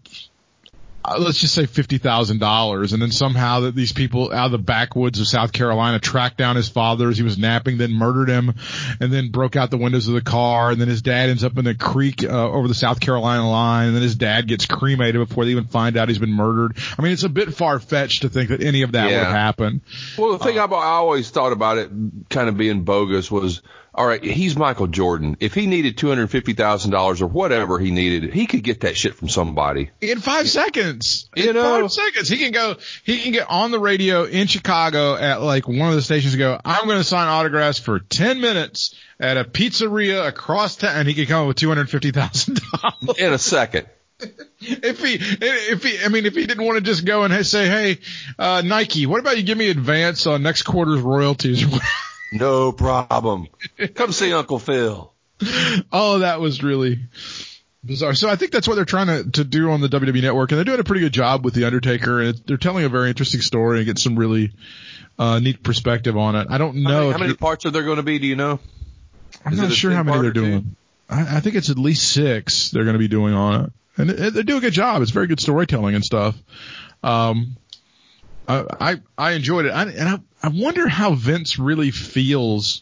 uh, let's just say fifty thousand dollars, and then somehow that these people out of the backwoods of South Carolina tracked down his father as he was napping, then murdered him, and then broke out the windows of the car, and then his dad ends up in a creek uh, over the South Carolina line, and then his dad gets cremated before they even find out he's been murdered. I mean, it's a bit far fetched to think that any of that would Yeah. have happened. Well, the thing I, I always thought about it kind of being bogus was, all right, he's Michael Jordan. If he needed two hundred fifty thousand dollars or whatever he needed, he could get that shit from somebody. in five seconds. You in know- five seconds. He can go, he can get on the radio in Chicago at like one of the stations and go, I'm going to sign autographs for 10 minutes at a pizzeria across town and he could come up with $250,000. In a second. *laughs* if he, if he, I mean, if he didn't want to just go and say, hey, uh, Nike, what about you give me advance on next quarter's royalties? *laughs* No problem. Come see Uncle Phil. oh, that was really bizarre. So I think that's what they're trying to, to do on the WWE network and they're doing a pretty good job with the Undertaker and they're telling a very interesting story and get some really, uh, neat perspective on it. I don't know. How many, how many parts are there going to be? Do you know? I'm Is not sure how many they're doing. I, I think it's at least six they're going to be doing on it, and they do a good job. It's very good storytelling and stuff. Um, I I, I enjoyed it, I, and I I wonder how Vince really feels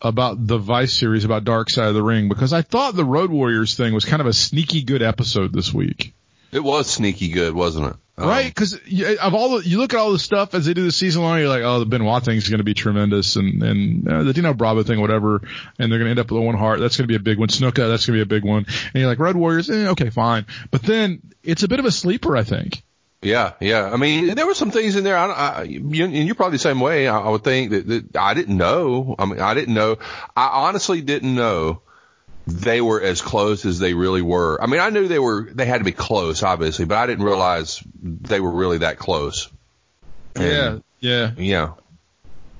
about the Vice series about Dark Side of the Ring because I thought the Road Warriors thing was kind of a sneaky good episode this week. It was sneaky good, wasn't it? Um, Right, because of all the, you look at all the stuff as they do the season long, you're like, oh, the Benoit thing is going to be tremendous, and and uh, the Dino Bravo thing, whatever, and they're going to end up with Owen Hart. That's going to be a big one. Snuka, that's going to be a big one. And you're like, Road Warriors, eh, okay, fine. But then it's a bit of a sleeper, I think. Yeah, yeah. I mean, there were some things in there. I, I you, and you're probably the same way. I, I would think that, that I didn't know. I mean, I didn't know. I honestly didn't know they were as close as they really were. I mean, I knew they were. They had to be close, obviously, but I didn't realize they were really that close. And, yeah. Yeah.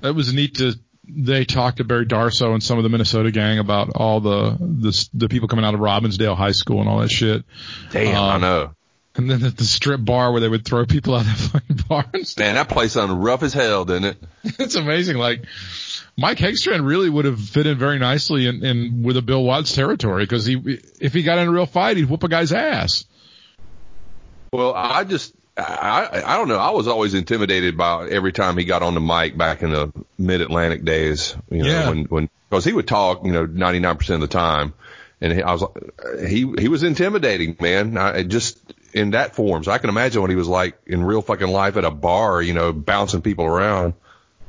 It was neat to. They talked to Barry Darsow and some of the Minnesota gang about all the the the people coming out of Robbinsdale High School and all that shit. Damn, I Um, know. And then at the strip bar where they would throw people out of the *laughs* fucking bar. Man, that place sounded rough as hell, didn't it? *laughs* it's amazing. Like Mike Hegstrand really would have fit in very nicely in, in with a Bill Watts territory because he, if he got in a real fight, he'd whoop a guy's ass. Well, I just, I, I don't know. I was always intimidated by every time he got on the mic back in the mid Atlantic days, you know, Yeah. when, when, cause he would talk, you know, 99% of the time. And he, I was, he, he was intimidating, man. I, just in that form. So I can imagine what he was like in real fucking life at a bar, you know, bouncing people around.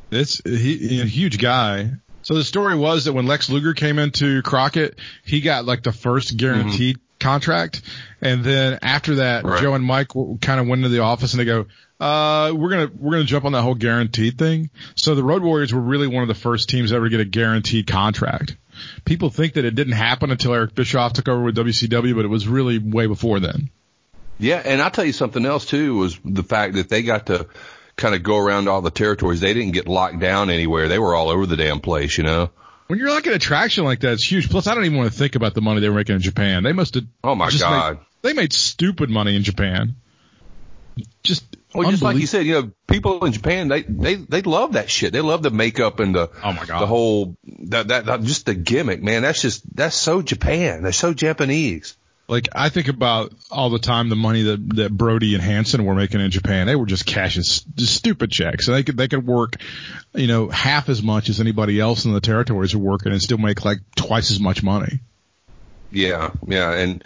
It's he, he- a huge guy. So the story was that when Lex Luger came into Crockett, he got like the first guaranteed contract, and then after that, Right. Joe and Mike kind of went into the office and they go, "Uh, we're gonna we're gonna jump on that whole guaranteed thing." So the Road Warriors were really one of the first teams ever to get a guaranteed contract. People think that it didn't happen until Eric Bischoff took over with WCW, but it was really way before then. Yeah, and I'll tell you something else too was the fact that they got to kind of go around all the territories. They didn't get locked down anywhere. They were all over the damn place, you know. When you're like an attraction like that, it's huge. Plus, I don't even want to think about the money they were making in Japan. They must have. Oh my God. made- they made stupid money in Japan. Just Well, just like you said, you know, people in Japan they they they love that shit. They love the makeup and the Oh my God. the whole that, that that just the gimmick, man. That's just that's so Japan. They're so Japanese. Like I think about all the time the money that that Brody and Hansen were making in Japan. They were just cashing s- just stupid checks, and they could they could work, you know, half as much as anybody else in the territories are working, and still make like twice as much money. Yeah, yeah, and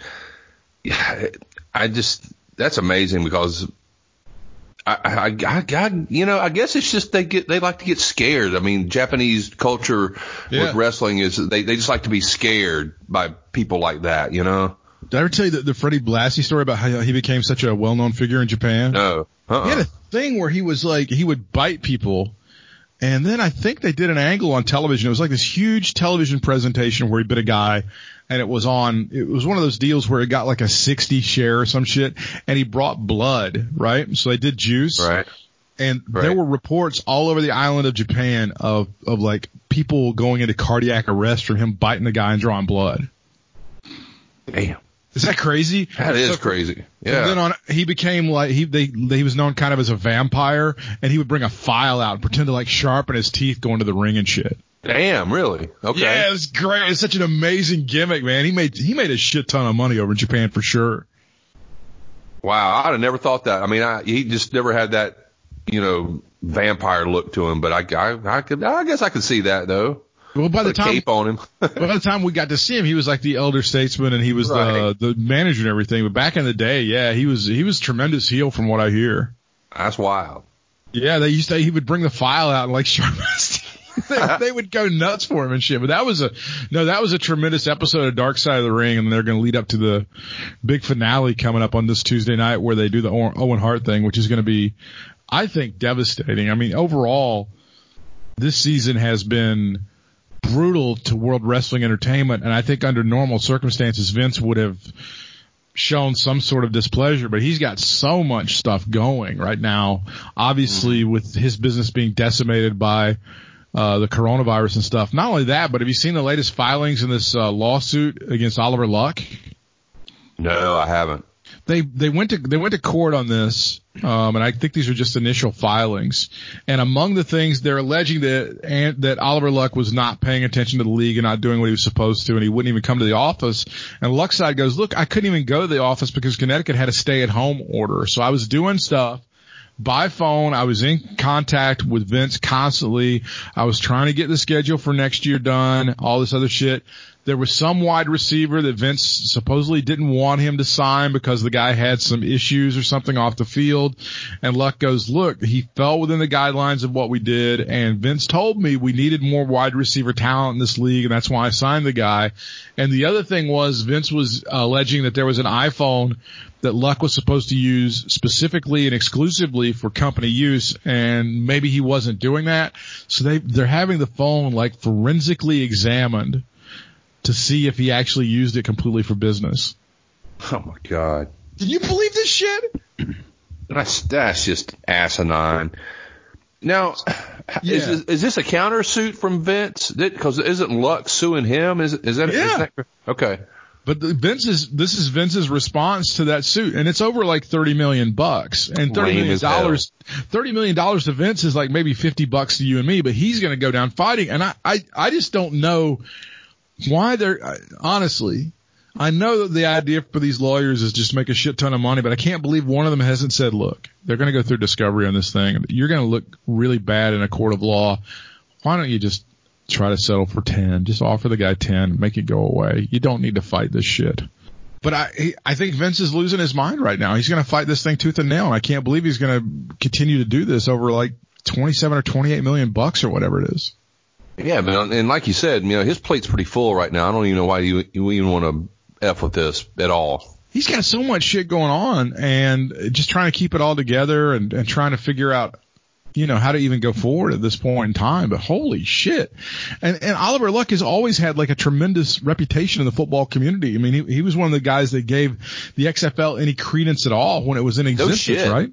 yeah, I just that's amazing because. I, I, I, I, you know, I guess it's just they get, they like to get scared. I mean, Japanese culture Yeah. with wrestling is they, they just like to be scared by people like that, you know? Did I ever tell you the, the Freddie Blassie story about how he became such a well known figure in Japan? No. Uh-uh. He had a thing where he was like he would bite people, and then I think they did an angle on television. It was like this huge television presentation where he bit a guy, and it was on. It was one of those deals where it got like a sixty share or some shit, and he brought blood, right? So they did juice, Right. and Right. there were reports all over the island of Japan of of like people going into cardiac arrest from him biting the guy and drawing blood. Damn. Is that crazy? That is So- crazy. and then on, he became like he they, they he was known kind of as a vampire, and he would bring a file out and pretend to like sharpen his teeth going to the ring and shit. Damn, really? Okay. Yeah, it was great. It's such an amazing gimmick, man. He made he made a shit ton of money over in Japan for sure. Wow. I'd have never thought that. I mean, I, he just never had that, you know, vampire look to him, but I, I, I could, I guess I could see that though. Well, by the time on him. *laughs* by the time we got to see him, he was like the elder statesman and he was Right. the the manager and everything. But back in the day, yeah, he was he was tremendous heel from what I hear. That's wild. Yeah, they used to. He would bring the file out and like *laughs* they, *laughs* they would go nuts for him and shit. But that was a no, that was a tremendous episode of Dark Side of the Ring, and they're going to lead up to the big finale coming up on this Tuesday night where they do the Owen Hart thing, which is going to be, I think, devastating. I mean, overall, this season has been brutal to World Wrestling Entertainment, and I think under normal circumstances, Vince would have shown some sort of displeasure, but he's got so much stuff going right now. Obviously, with his business being decimated by uh, the coronavirus and stuff. Not only that, but have you seen the latest filings in this uh, lawsuit against Oliver Luck? No, I haven't. They they went to they went to court on this, um, and I think these are just initial filings. And among the things they're alleging that and, that Oliver Luck was not paying attention to the league and not doing what he was supposed to, and he wouldn't even come to the office. And Luck's side goes, "Look, I couldn't even go to the office because Connecticut had a stay-at-home order, so I was doing stuff." by phone. I was in contact with Vince constantly. I was trying to get the schedule for next year done, all this other shit. There was some wide receiver that Vince supposedly didn't want him to sign because the guy had some issues or something off the field. And Luck goes, look, he fell within the guidelines of what we did. And Vince told me we needed more wide receiver talent in this league. And that's why I signed the guy. And the other thing was Vince was alleging that there was an iPhone that Luck was supposed to use specifically and exclusively for company use, and maybe he wasn't doing that. So they they're having the phone like forensically examined to see if he actually used it completely for business. Oh my god! Can you believe this shit? *clears throat* That's that's just asinine. Now, *clears throat* Yeah. is, this, is this a countersuit from Vince? Because isn't Luck suing him? Is is that? is Yeah. that- okay. But the, Vince is this is Vince's response to that suit, and it's over like thirty million bucks, and thirty million dollars. Thirty million dollars to Vince is like maybe fifty bucks to you and me, but he's going to go down fighting, and I, I I just don't know why they're honestly. I know that the idea for these lawyers is just make a shit ton of money, but I can't believe one of them hasn't said, "Look, they're going to go through discovery on this thing. You're going to look really bad in a court of law. Why don't you just try to settle for 10. Just offer the guy 10, make it go away. You don't need to fight this shit. But I, I think Vince is losing his mind right now. He's going to fight this thing tooth and nail, and I can't believe he's going to continue to do this over like 27 or 28 million bucks or whatever it is. Yeah, but uh, and like you said, you know his plate's pretty full right now. I don't even know why you you even want to f with this at all. He's got so much shit going on, and just trying to keep it all together and, and trying to figure out you know, how to even go forward at this point in time, but holy shit. And, and Oliver Luck has always had like a tremendous reputation in the football community. I mean, he, he was one of the guys that gave the XFL any credence at all when it was in No existence, shit. right?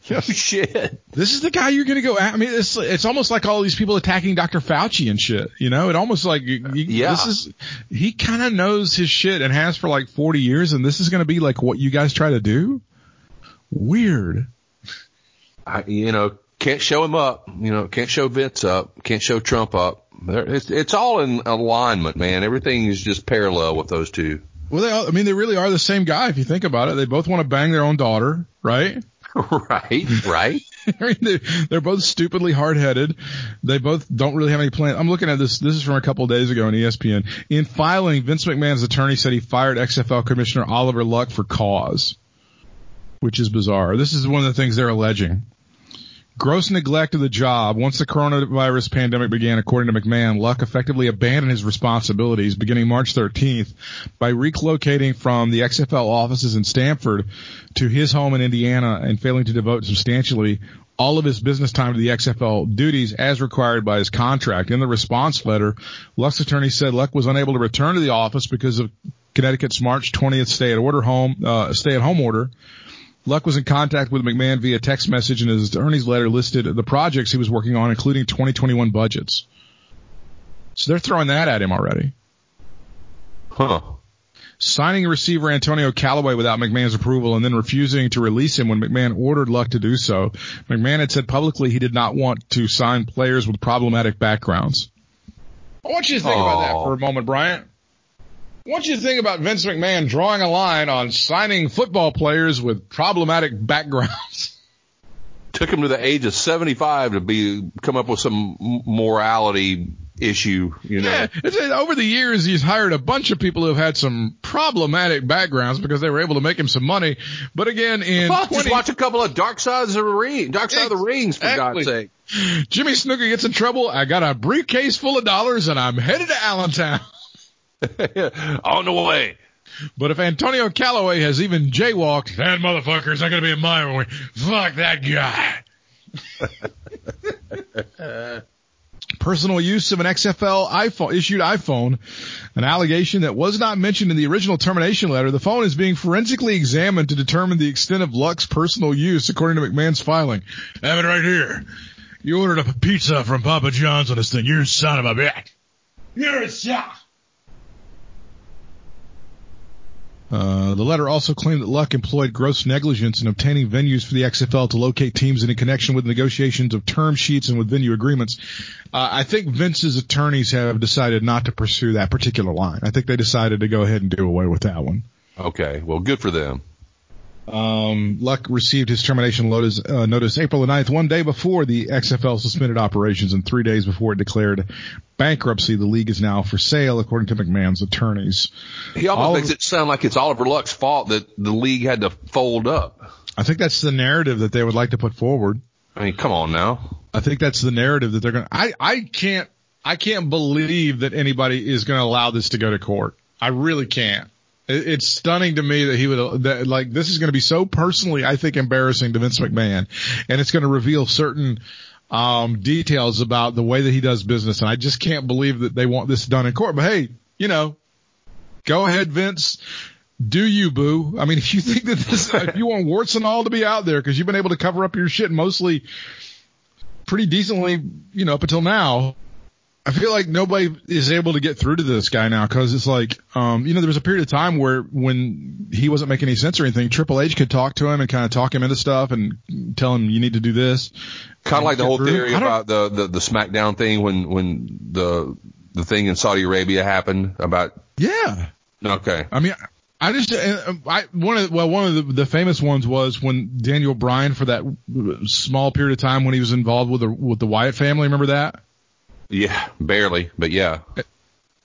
*laughs* no shit. This is the guy you're going to go at. I mean, it's, it's almost like all these people attacking Dr. Fauci and shit, you know, it almost like, you- Yeah. this is, he kind of knows his shit and has for like 40 years. And this is going to be like what you guys try to do. Weird. I, you know, can't show him up. You know, can't show Vince up. Can't show Trump up. It's it's all in alignment, man. Everything is just parallel with those two. Well, they, all, I mean, they really are the same guy if you think about it. They both want to bang their own daughter, right? *laughs* right, right. *laughs* I mean, they're, they're both stupidly hard-headed. They both don't really have any plan. I'm looking at this. This is from a couple of days ago on ESPN. In filing, Vince McMahon's attorney said he fired XFL Commissioner Oliver Luck for cause, which is bizarre. This is one of the things they're alleging. Gross neglect of the job. Once the coronavirus pandemic began, according to McMahon, Luck effectively abandoned his responsibilities beginning March 13th by relocating from the XFL offices in Stamford to his home in Indiana and failing to devote substantially all of his business time to the XFL duties as required by his contract. In the response letter, Luck's attorney said Luck was unable to return to the office because of Connecticut's March 20th stay at order home, uh, stay at home order. Luck was in contact with McMahon via text message and his attorney's letter listed the projects he was working on, including 2021 budgets. So they're throwing that at him already. Huh. Signing receiver Antonio Callaway without McMahon's approval and then refusing to release him when McMahon ordered Luck to do so. McMahon had said publicly he did not want to sign players with problematic backgrounds. I want you to think about that for a moment, Bryant. I want you think about Vince McMahon drawing a line on signing football players with problematic backgrounds. *laughs* Took him to the age of seventy five to be come up with some morality issue. You know. Yeah, it's, over the years, he's hired a bunch of people who have had some problematic backgrounds because they were able to make him some money. But again, in Well, 20 just watch a couple of Dark Sides of the Ring, Dark Side of the Rings, for God's sake. Jimmy Snuka gets in trouble, I got a briefcase full of dollars and I'm headed to Allentown. *laughs* *laughs* On the way. But if Antonio Callaway has even jaywalked, that motherfucker's not going to be in my way. Fuck that guy. *laughs* personal use of an XFL iPhone issued iPhone, an allegation that was not mentioned in the original termination letter. The phone is being forensically examined to determine the extent of Luck's personal use, according to McMahon's filing. I have it right here. You ordered a pizza from Papa John's on this thing. You're a son of a bitch. You're a shot. Uh, the letter also claimed that Luck employed gross negligence in obtaining venues for the XFL to locate teams in connection with negotiations of term sheets and with venue agreements. Uh, I think Vince's attorneys have decided not to pursue that particular line. I think they decided to go ahead and do away with that one. Okay. Well, good for them. Um, Luck received his termination notice, uh, notice April the 9th, one day before the XFL suspended operations and three days before it declared bankruptcy. The league is now for sale, according to McMahon's attorneys. He almost All makes it sound like it's Oliver Luck's fault that the league had to fold up. I think that's the narrative that they would like to put forward. I mean, come on now. I think that's the narrative that they're going to, I, I can't, I can't believe that anybody is going to allow this to go to court. I really can't. It, it's stunning to me that he would, that, like, this is going to be so personally, I think, embarrassing to Vince McMahon. And it's going to reveal certain, um, details about the way that he does business. And I just can't believe that they want this done in court. But hey, you know, go ahead, Vince. Do you, boo? I mean, *laughs* if you think that this, if you want warts and all to be out there because you've been able to cover up your shit mostly pretty decently, you know, up until now. I feel like nobody is able to get through to this guy now because it's like, um, you know, there was a period of time where when he wasn't making any sense or anything, Triple H could talk to him and kind of talk him into stuff and tell him you need to do this. Kind of like the whole through. theory about the, the, the SmackDown thing when, when the, the thing in Saudi Arabia happened about, Yeah. okay. I mean, I just, uh, I, one of, the, well, one of the, the famous ones was when Daniel Bryan for that small period of time when he was involved with the, with the Wyatt family. Remember that? Yeah, barely, but yeah.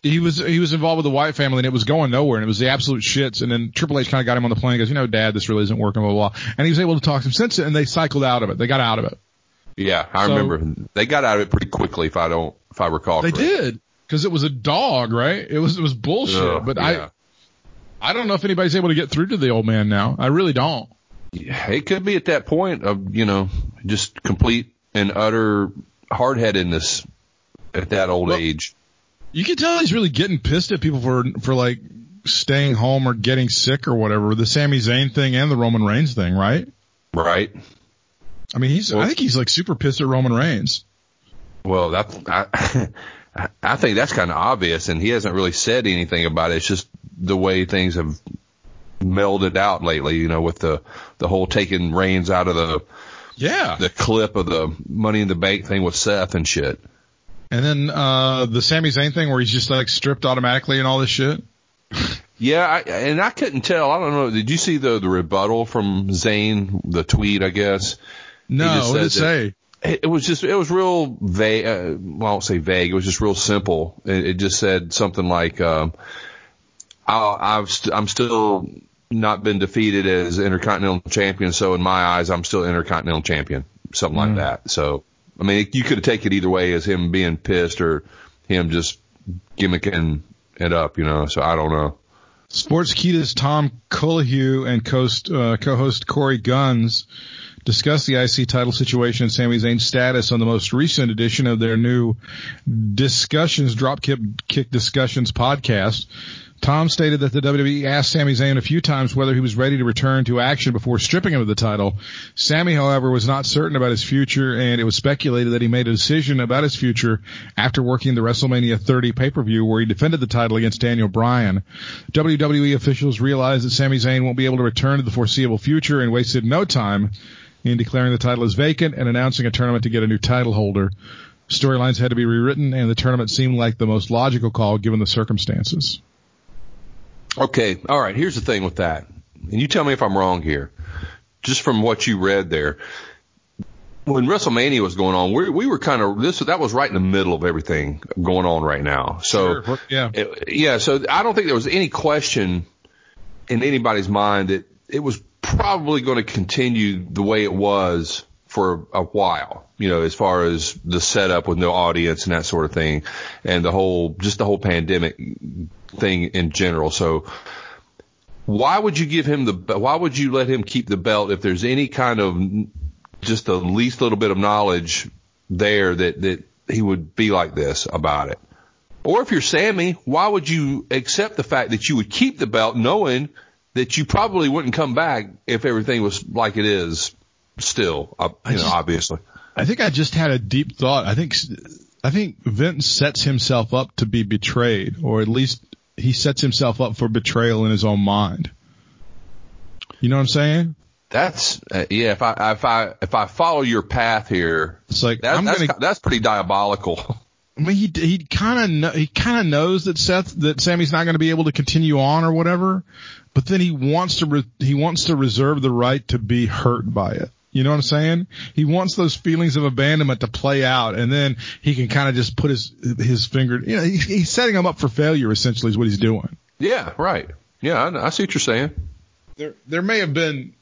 he was he was involved with the Wyatt family and it was going nowhere and it was the absolute shits and then Triple H kind of got him on the plane and goes you know Dad this really isn't working blah blah blah. And he was able to talk to him since and they cycled out of it. They got out of it. Yeah, I So- remember. They got out of it pretty quickly if I don't, if I recall they correctly. did because it was a dog right? It was it was bullshit Ugh, but yeah. I I don't know if anybody's able to get through to the old man now. I really don't. Yeah, It could be at that point of, you know, just complete and utter hard-headedness at that old Well- age. you can tell he's really getting pissed at people for for like staying home or getting sick or whatever the Sami Zayn thing and the Roman Reigns thing right Right. I mean he's Well- I think he's like super pissed at Roman Reigns Well, that I, *laughs* I think that's kind of obvious, and he hasn't really said anything about it. It's just the way things have melded out lately. You know, with the the whole taking Reigns out of the yeah the clip of the Money in the Bank thing with Seth and shit. And then uh the Sami Zayn thing where he's just like stripped automatically and all this shit. Yeah, I, and I couldn't tell. I don't know. Did you see the the rebuttal from Zayn, the tweet? I guess No, what did it say? it, was just it was real vague. Uh, well, I won't say vague. It was just real simple. It, it just said something like, um, I, I've st- I'm still not been defeated as intercontinental champion, so in my eyes, I'm still intercontinental champion. Something like that. So, I mean, you could take it either way as him being pissed or him just gimmicking it up, you know. So I don't know. Sportskeeda's Tom Colohue and coast, uh, co-host Korey Gunz discuss the IC title situation and Sami Zayn's status on the most recent edition of their new Discussions Dropkick Kick Discussions podcast. Tom stated that the WWE asked Sami Zayn a few times whether he was ready to return to action before stripping him of the title. Sami, however, was not certain about his future, and it was speculated that he made a decision about his future after working the WrestleMania 30 pay-per-view where he defended the title against Daniel Bryan. WWE officials realized that Sami Zayn won't be able to return to the foreseeable future and wasted no time in declaring the title as vacant and announcing a tournament to get a new title holder. Storylines had to be rewritten, and the tournament seemed like the most logical call given the circumstances. Okay, all right. Here's the thing with that, and you tell me if I'm wrong here. Just from what you read there, when WrestleMania was going on, we, we were kind of this. That was right in the middle of everything going on right now. So Sure, yeah. it- yeah. So I don't think there was any question in anybody's mind that it was probably going to continue the way it was for a while. You know, as far as the setup with no audience and that sort of thing, and the whole just the whole pandemic thing in general. So why would you give him the why would you let him keep the belt if there's any kind of just the least little bit of knowledge there that that he would be like this about it. Or if you're Sami, why would you accept the fact that you would keep the belt knowing that you probably wouldn't come back if everything was like it is still, you know, just- obviously. I think I just had a deep thought. I think I think Vince sets himself up to be betrayed, or at least he sets himself up for betrayal in his own mind. You know what I'm saying? That's, uh, yeah, if I, if I, if I follow your path here, It's like that, I'm that's, gonna. that's pretty diabolical. I mean, he he kind of he kind of knows that Seth that Sami's not going to be able to continue on or whatever, but then he wants to re, he wants to reserve the right to be hurt by it. You know what I'm saying? He wants those feelings of abandonment to play out, and then he can kind of just put his his finger. You know, he, he's setting him up for failure. Essentially, is what he's doing. yeah, right. Yeah, I, I see what you're saying. There there may have been.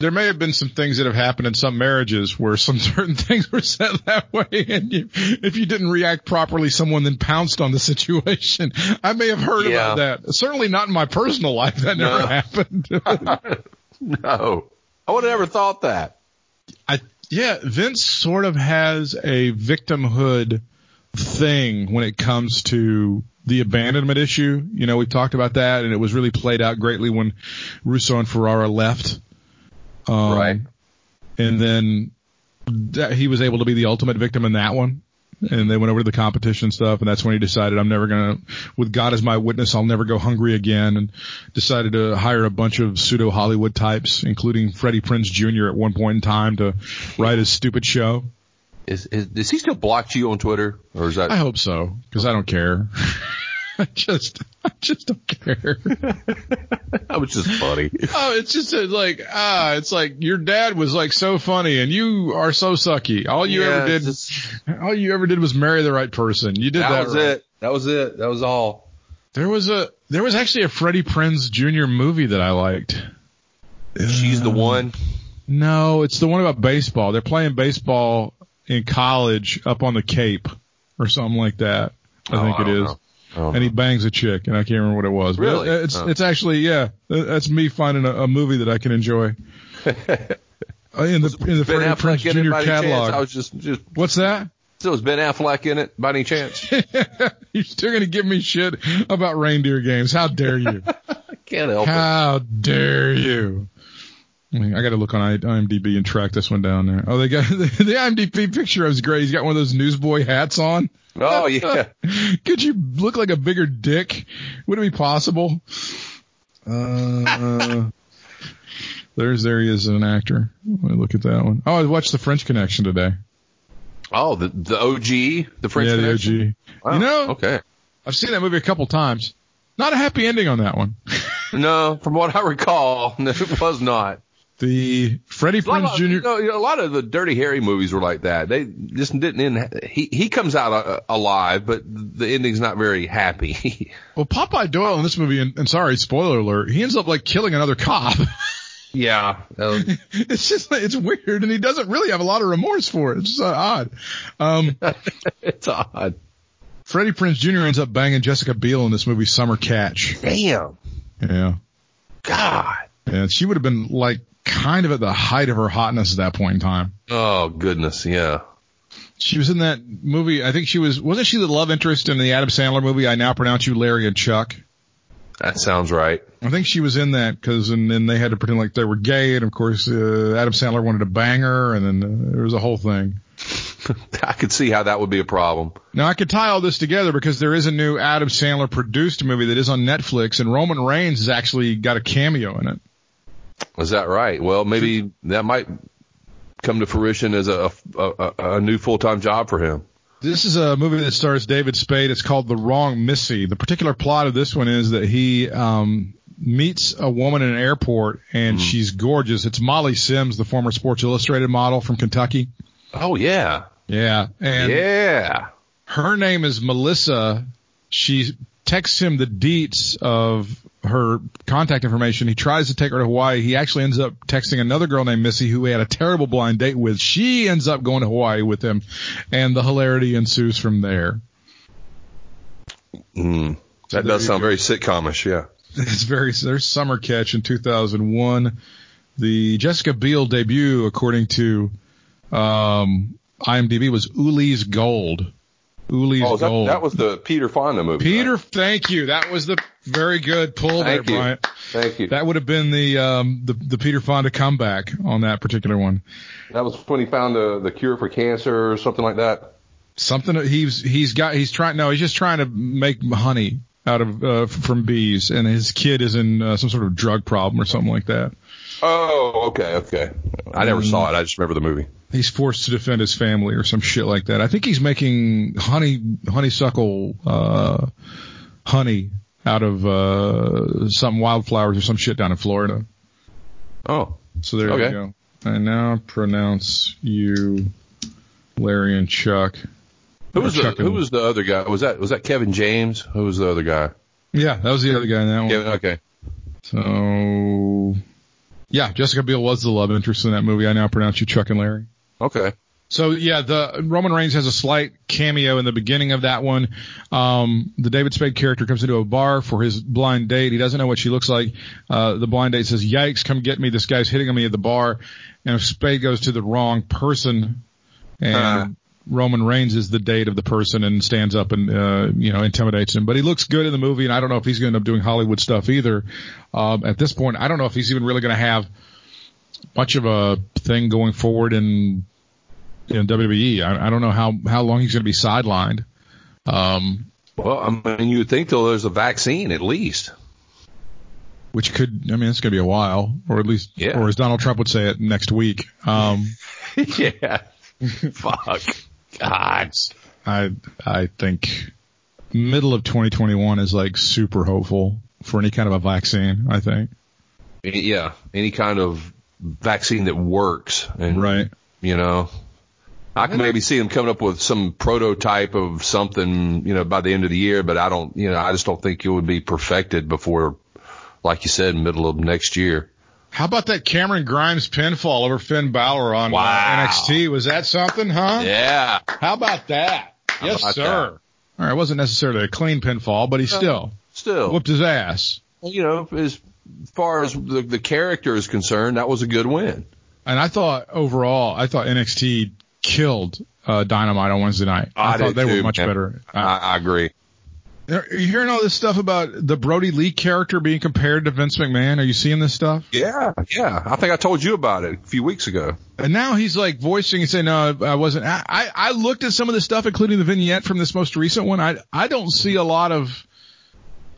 There may have been some things that have happened in some marriages where some *laughs* certain things were said that way, and you, if you didn't react properly, someone then pounced on the situation. I may have heard Yeah. about that. Certainly not in my personal life. That never *laughs* No. happened. No, I would have never thought that. I yeah, Vince sort of has a victimhood thing when it comes to the abandonment issue. You know, we've talked about that, and it was really played out greatly when Russo and Ferrara left. Um, Right. And then that, he was able to be the ultimate victim in that one. And they went over to the competition stuff, and that's when he decided, I'm never gonna, with God as my witness, I'll never go hungry again, and decided to hire a bunch of pseudo Hollywood types, including Freddie Prinze Jr. at one point in time to write his stupid show. Is, is, does he still block you on Twitter or is that? I hope so, because I don't care. *laughs* I just, *laughs* I just don't care. *laughs* that was just funny. Oh, it's just a, like ah, it's like your dad was like so funny, and you are so sucky. All you Yeah, ever did, just- all you ever did was marry the right person. You did that. that was right. it. That was it. That was all. There was a, there was actually a Freddie Prinze Jr. movie that I liked. She's the one. No, it's the one about baseball. They're playing baseball in college up on the Cape or something like that. I Oh, think I it don't is. know. Don't And he bangs a chick, and I can't remember what it was. But Really? it- It's Oh. it's actually yeah. That's me finding a, a movie that I can enjoy. *laughs* Uh, in the in the Ben Freddie Affleck Prinze in it Jr. any chance? catalog. I was just, just, What's that? so was Ben Affleck in it by any chance? *laughs* You're still gonna give me shit about reindeer games? How dare you? *laughs* Can't help it. How dare you? I, mean, I got to look on IMDb and track this one down there. Oh, they got the, the IMDb picture was great. He's got one of those newsboy hats on. *laughs* Oh yeah. *laughs* Could you look like a bigger dick? Would it be possible? Uh, *laughs* there's there he is an actor. Let me look at that one. Oh, I watched The French Connection today. Oh, the the OG, the French yeah, the Connection? OG. Wow, You know, Okay. I've seen that movie a couple times. Not a happy ending on that one. No, from what I recall, it was not. The Freddie Prinze Jr. you know, a lot of the Dirty Harry movies were like that. They just didn't end. He he comes out uh, alive, but the ending's not very happy. *laughs* Well, Popeye Doyle in this movie, and, and sorry, spoiler alert, he ends up like killing another cop. *laughs* yeah. Um, *laughs* it's just, it's weird, and he doesn't really have a lot of remorse for it. It's just uh, odd. Um, it's odd. Freddie Prinze Jr. ends up banging Jessica Biel in this movie, Summer Catch. Damn. Yeah. God. And she would have been like kind of at the height of her hotness at that point in time. Oh goodness. Yeah. She was in that movie. I think she was, wasn't she the love interest in the Adam Sandler movie? I now pronounce you Larry and Chuck. That sounds right. I think she was in that because, and then they had to pretend like they were gay, and of course, uh, Adam Sandler wanted to bang her, and then uh, there was a whole thing. *laughs* I could see how that would be a problem. Now I could tie all this together because there is a new Adam Sandler produced movie that is on Netflix, and Roman Reigns has actually got a cameo in it. Is that right? Well, maybe that might come to fruition as a a, a, new full time job for him. This is a movie that stars David Spade. It's called The Wrong Missy. The particular plot of this one is that he um, meets a woman in an airport, and she's gorgeous. It's Molly Sims, the former Sports Illustrated model from Kentucky. Oh yeah. Yeah, and yeah. her name is Melissa. She texts him the deets of her contact information. He tries to take her to Hawaii. He actually ends up texting another girl named Missy who he had a terrible blind date with. She ends up going to Hawaii with him and the hilarity ensues from there. Mm. That there does sound go. very sitcomish. Yeah. *laughs* It's very, there's Summer Catch in 2001. The Jessica Biel debut, according to, um, IMDb was Ulee's Gold. Ulee's Oh, that, Gold. that was the Peter Fonda movie. Peter, right? thank you. That was the very good pull Thank there, you. Bryant. Thank you. That would have been the um the the Peter Fonda comeback on that particular one. That was when he found the the cure for cancer or something like that. Something that he's he's got he's trying no he's just trying to make honey out of uh, from bees and his kid is in uh, some sort of drug problem or something like that. Oh, okay, okay. I never saw it. I just remember the movie. He's forced to defend his family or some shit like that. I think he's making honey honeysuckle uh honey out of uh some wildflowers or some shit down in Florida. Oh, So there Okay. you go. I now pronounce you Larry and Chuck. who was the Chuck and- who was the other guy? Was that was that Kevin James? Who was the other guy? Yeah, that was the other guy in that one. Kevin, okay. So, yeah, Jessica Biel was the love interest in that movie. I now pronounce you Chuck and Larry. Okay. So yeah, the Roman Reigns has a slight cameo in the beginning of that one. Um, the David Spade character comes into a bar for his blind date. He doesn't know what she looks like. Uh, the blind date says, "Yikes! Come get me! This guy's hitting on me at the bar." And Spade goes to the wrong person, and Uh. Roman Reigns is the date of the person and stands up and uh, you know intimidates him. But he looks good in the movie, and I don't know if he's going to end up doing Hollywood stuff either. Um, at this point, I don't know if he's even really going to have much of a thing going forward in in WWE. I, I don't know how how long he's going to be sidelined. Um, Well, I mean, you would think though there's a vaccine at least. which could, I mean, it's going to be a while, or at least, Yeah. or as Donald Trump would say it, next week. Um, *laughs* yeah. Fuck. God. I I think middle of 2021 is like super hopeful for any kind of a vaccine. I think. Yeah. Any kind of vaccine that works, and Right. you know, I can maybe see them coming up with some prototype of something, you know, by the end of the year. But I don't, you know, I just don't think it would be perfected before, like you said, middle of next year. How about that Cameron Grimes pinfall over Finn Balor on uh, NXT? Was that something, huh? Yeah. How about that? yes, about sir. that? All right, it wasn't necessarily a clean pinfall, but he still Still, whooped his ass. you know, as far as the, the character is concerned, that was a good win. And I thought overall, I thought NXT killed uh, Dynamite on Wednesday night. I, I thought they were much man. better. Uh, I, I agree. are you hearing all this stuff about the Brodie Lee character being compared to Vince McMahon? Are you seeing this stuff? Yeah, yeah. I think I told you about it a few weeks ago. And now he's like voicing and saying, "No, I wasn't." I, I I looked at some of the stuff, including the vignette from this most recent one. I I don't see a lot of,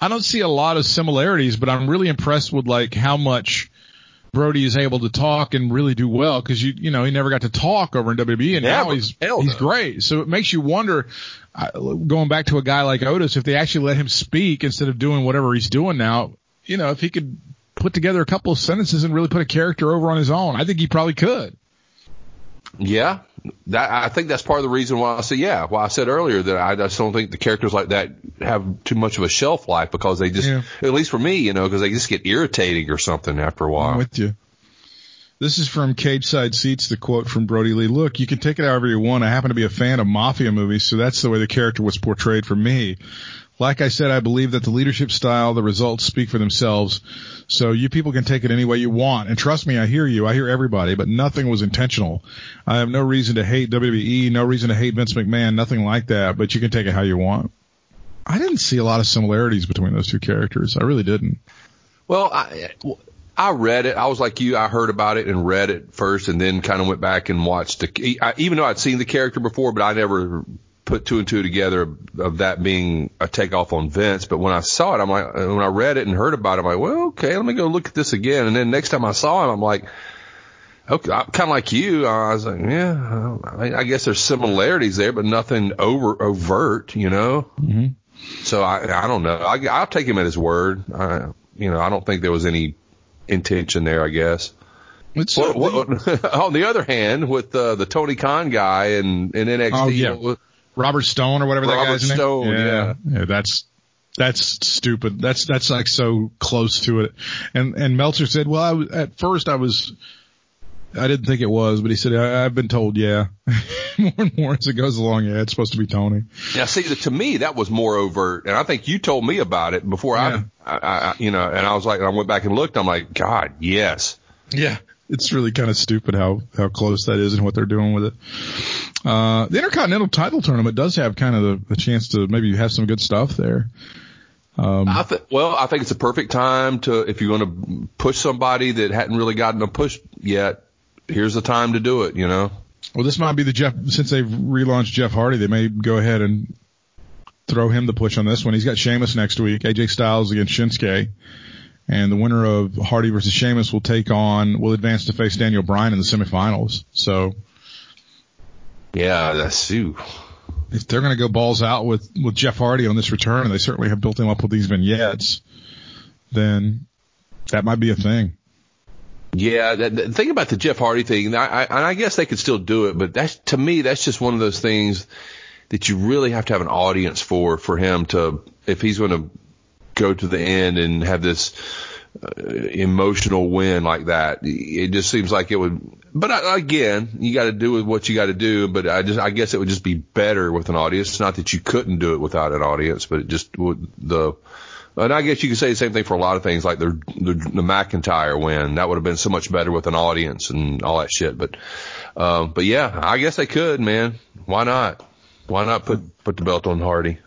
I don't see a lot of similarities, but I'm really impressed with like how much Brodie is able to talk and really do well because you you know he never got to talk over in WWE and Yeah, now he's he's great. So it makes you wonder, uh, going back to a guy like Otis, if they actually let him speak instead of doing whatever he's doing now, you know, if he could put together a couple of sentences and really put a character over on his own, I think he probably could. Yeah, that I think that's part of the reason why I said yeah. Why I said earlier that I just don't think the characters like that have too much of a shelf life because they just, Yeah. at least for me, you know, because they just get irritating or something after a I'm while. with you. This is from Cageside Seats, the quote from Brodie Lee. Look, you can take it however you want. I happen to be a fan of mafia movies, so that's the way the character was portrayed for me. Like I said, I believe that the leadership style, the results speak for themselves. So you people can take it any way you want. And trust me, I hear you. I hear everybody, but nothing was intentional. I have no reason to hate WWE, no reason to hate Vince McMahon, nothing like that, but you can take it how you want. I didn't see a lot of similarities between those two characters. I really didn't. Well, I, I read it. I was like you. I heard about it and read it first, and then kind of went back and watched the. I, even though I'd seen the character before, but I never put two and two together of that being a takeoff on Vince. But when I saw it, I'm like, when I read it and heard about it, I'm like, well, okay, let me go look at this again. And then next time I saw him, I'm like, okay, I'm kind of like you. I was like, yeah, I, I guess there's similarities there, but nothing over overt, you know. Mm-hmm. So I, I don't know. I, I'll take him at his word. I, you know, I don't think there was any intention there. I guess. It's What, what, *laughs* on the other hand, with uh, the Tony Khan guy and, and NXT, Oh, yeah. Robert Stone or whatever that Robert guy's name. Stone, yeah. yeah, that's that's stupid. That's that's like so close to it. And and Meltzer said, well, I was, at first I was, I didn't think it was, but he said I, I've been told, yeah, *laughs* more and more as it goes along. Yeah, it's supposed to be Tony. now see, to me that was more overt, and I think you told me about it before Yeah. I, I, I, you know, and I was like, I went back and looked. I'm like, God, yes. Yeah. It's really kind of stupid how, how close that is and what they're doing with it. Uh, the Intercontinental title tournament does have kind of the, the chance to maybe have some good stuff there. Um, I th- well, I think it's a perfect time to if you're going to push somebody that hadn't really gotten a push yet. Here's the time to do it. You know. well, this might be the Jeff since they've relaunched Jeff Hardy. They may go ahead and throw him the push on this one. He's got Sheamus next week. AJ Styles against Shinsuke. And the winner of Hardy versus Sheamus will take on, will advance to face Daniel Bryan in the semifinals. So Yeah, that's ooh. if they're going to go balls out with, with Jeff Hardy on this return, and they certainly have built him up with these vignettes, then that might be a thing. Yeah, the, the thing about the Jeff Hardy thing, I, I, and I guess they could still do it, but that's to me, that's just one of those things that you really have to have an audience for, for him to, if he's going to go to the end and have this uh, emotional win like that, it just seems like it would. But I, again, you got to do with what you got to do. But I just, I guess it would just be better with an audience. It's not that you couldn't do it without an audience, but it just would the. And I guess you could say the same thing for a lot of things, like the the, the McIntyre win. That would have been so much better with an audience and all that shit. But, um, but yeah, I guess they could, man. Why not? Why not put put the belt on Hardy?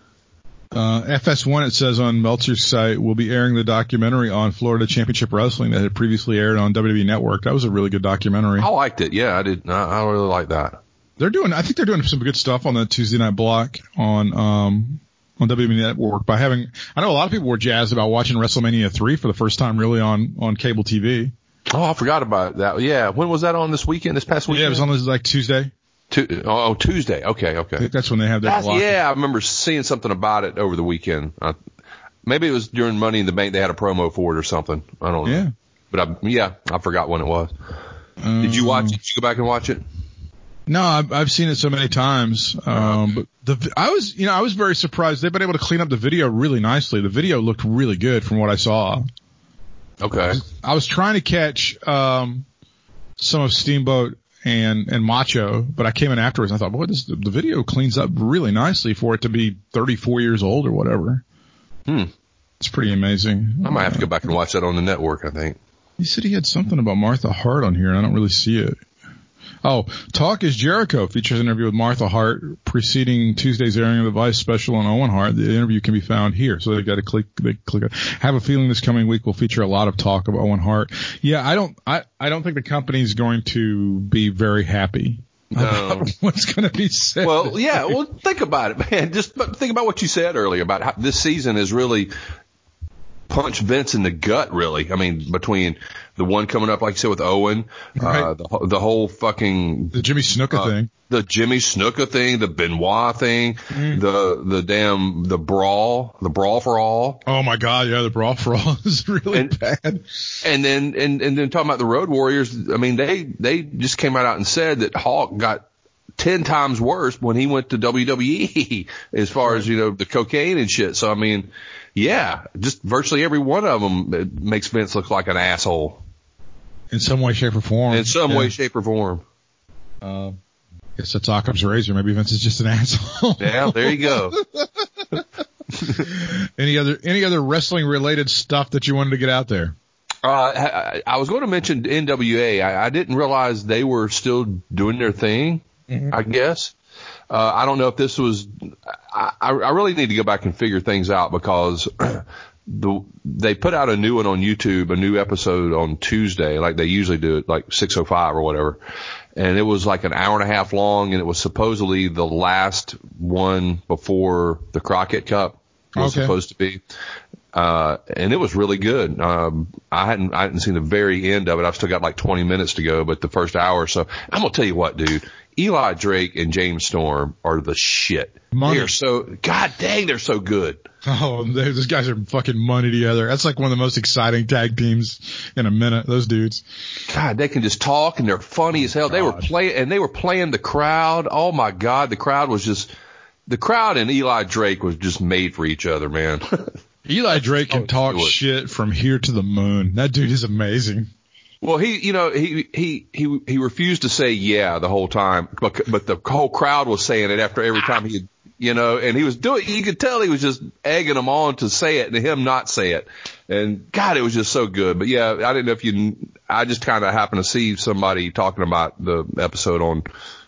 Uh, FS1, it says on Meltzer's site, will be airing the documentary on Florida Championship Wrestling that had previously aired on WWE Network. That was a really good documentary. I liked it. Yeah, I did. I, I really like that. They're doing, I think they're doing some good stuff on the Tuesday night block on, um, on WWE Network by having, I know a lot of people were jazzed about watching WrestleMania 3 for the first time really on, on cable TV. Oh, I forgot about that. Yeah, when was that on this weekend? This past weekend? Yeah, it was on this like Tuesday. Tu- oh, Tuesday. Okay, I okay. think that's when they have that. Yeah, I remember seeing something about it over the weekend. Uh, maybe it was during Money in the Bank. They had a promo for it or something. I don't know. Yeah. But I, yeah, I forgot when it was. Did you watch it? Did you go back and watch it? No, I've, I've seen it so many times. Um, but the, I was, you know, I was very surprised. They've been able to clean up the video really nicely. The video looked really good from what I saw. Okay. I was trying to catch, um, some of Steamboat and, and Macho, but I came in afterwards and I thought, boy, this, the video cleans up really nicely for it to be 34 years old or whatever. Hmm. It's pretty amazing. I might have to go back and watch that on the network. I think. He said he had something about Martha Hart on here, and I don't really see it. Oh, Talk is Jericho features an interview with Martha Hart preceding Tuesday's airing of the Vice special on Owen Hart. The interview can be found here, so they've got to click. They click it. Have a feeling this coming week will feature a lot of talk of Owen Hart. Yeah, I don't. I I don't think the company's going to be very happy about *laughs* what's going to be said. Well, yeah. Well, think about it, man. Just think about what you said earlier about how this season is really punched Vince in the gut. Really, I mean, between the one coming up, like you said, with Owen, uh, the whole- the whole fucking the Jimmy Snuka uh, thing. the Jimmy Snuka thing, the Benoit thing, Mm. the the damn the brawl, the brawl for all, Oh my God, yeah, the brawl for all *laughs* is really And- bad. and then and and then talking about the Road Warriors. I mean, they they just came out and said that Hawk got. Ten times worse when he went to WWE *laughs* as far as, you know, the cocaine and shit. So, I mean, yeah, just virtually every one of them makes Vince look like an asshole In some way, shape, or form. in some Yeah. way, shape, or form. Uh, guess that's Occam's razor. Maybe Vince is just an *laughs* asshole. Yeah, there you go. *laughs* any other any other wrestling related stuff that you wanted to get out there? Uh, I, I was going to mention NWA. I, I didn't realize they were still doing their thing. I guess. Uh, I don't know if this was. I, I I really need to go back and figure things out because *clears throat* the they put out a new one on YouTube, a new episode on Tuesday, like they usually do it, like 6:05 or whatever. And it was like an hour and a half long, and it was supposedly the last one before the Crockett Cup was Okay. supposed to be uh, and it was really good. Um, I hadn't, I hadn't seen the very end of it. I've still got like 20 minutes to go, but the first hour so, I'm gonna tell you what, dude. Eli Drake and James Storm are the shit. Money. They're so, god dang, they're so good. Oh, they- those guys are fucking money together. That's like one of the most exciting tag teams in a minute. Those dudes. God, they can just talk and they're funny as hell. They were playing, and they were playing the crowd. Oh my god, the crowd was just, the crowd and Eli Drake was just made for each other, man. *laughs* Eli Drake can Oh, talk shit from here to the moon. That dude is amazing. Well, he, you know, he, he, he, he refused to say yeah the whole time, but, but the whole crowd was saying it after every time he, you know, and he was doing, you could tell he was just egging them on to say it and him not say it. And God, it was just so good. But yeah, I didn't know if you, I just kind of happened to see somebody talking about the episode on,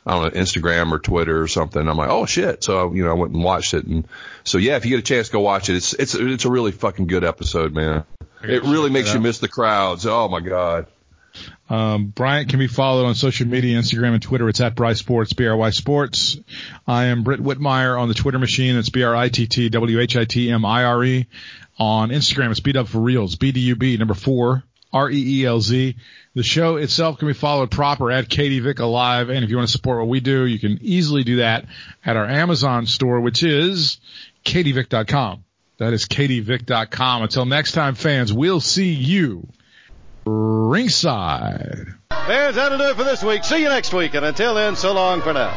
I don't know, Instagram or Twitter or something. I'm like, oh shit. So, you know, I went and watched it. And so, yeah, if you get a chance, go watch it. It's, it's, it's a really fucking good episode, man. It really makes you miss the crowds. Oh my God. Um, Bryant can be followed on social media, Instagram and Twitter. It's at Bry Sports, B-R-Y Sports. I am Britt Whitmire on the Twitter machine. It's B-R-I-T-T-W-H-I-T-M-I-R-E. On Instagram, it's beat up for reals, B-D-U-B, number four, R-E-E-L-Z. The show itself can be followed proper at Katie Vick Alive. And if you want to support what we do, you can easily do that at our Amazon store, which is katievick.com. That is katievick.com. Until next time, fans, we'll see you ringside. Fans, that'll do it for this week. See you next week. And until then, so long for now.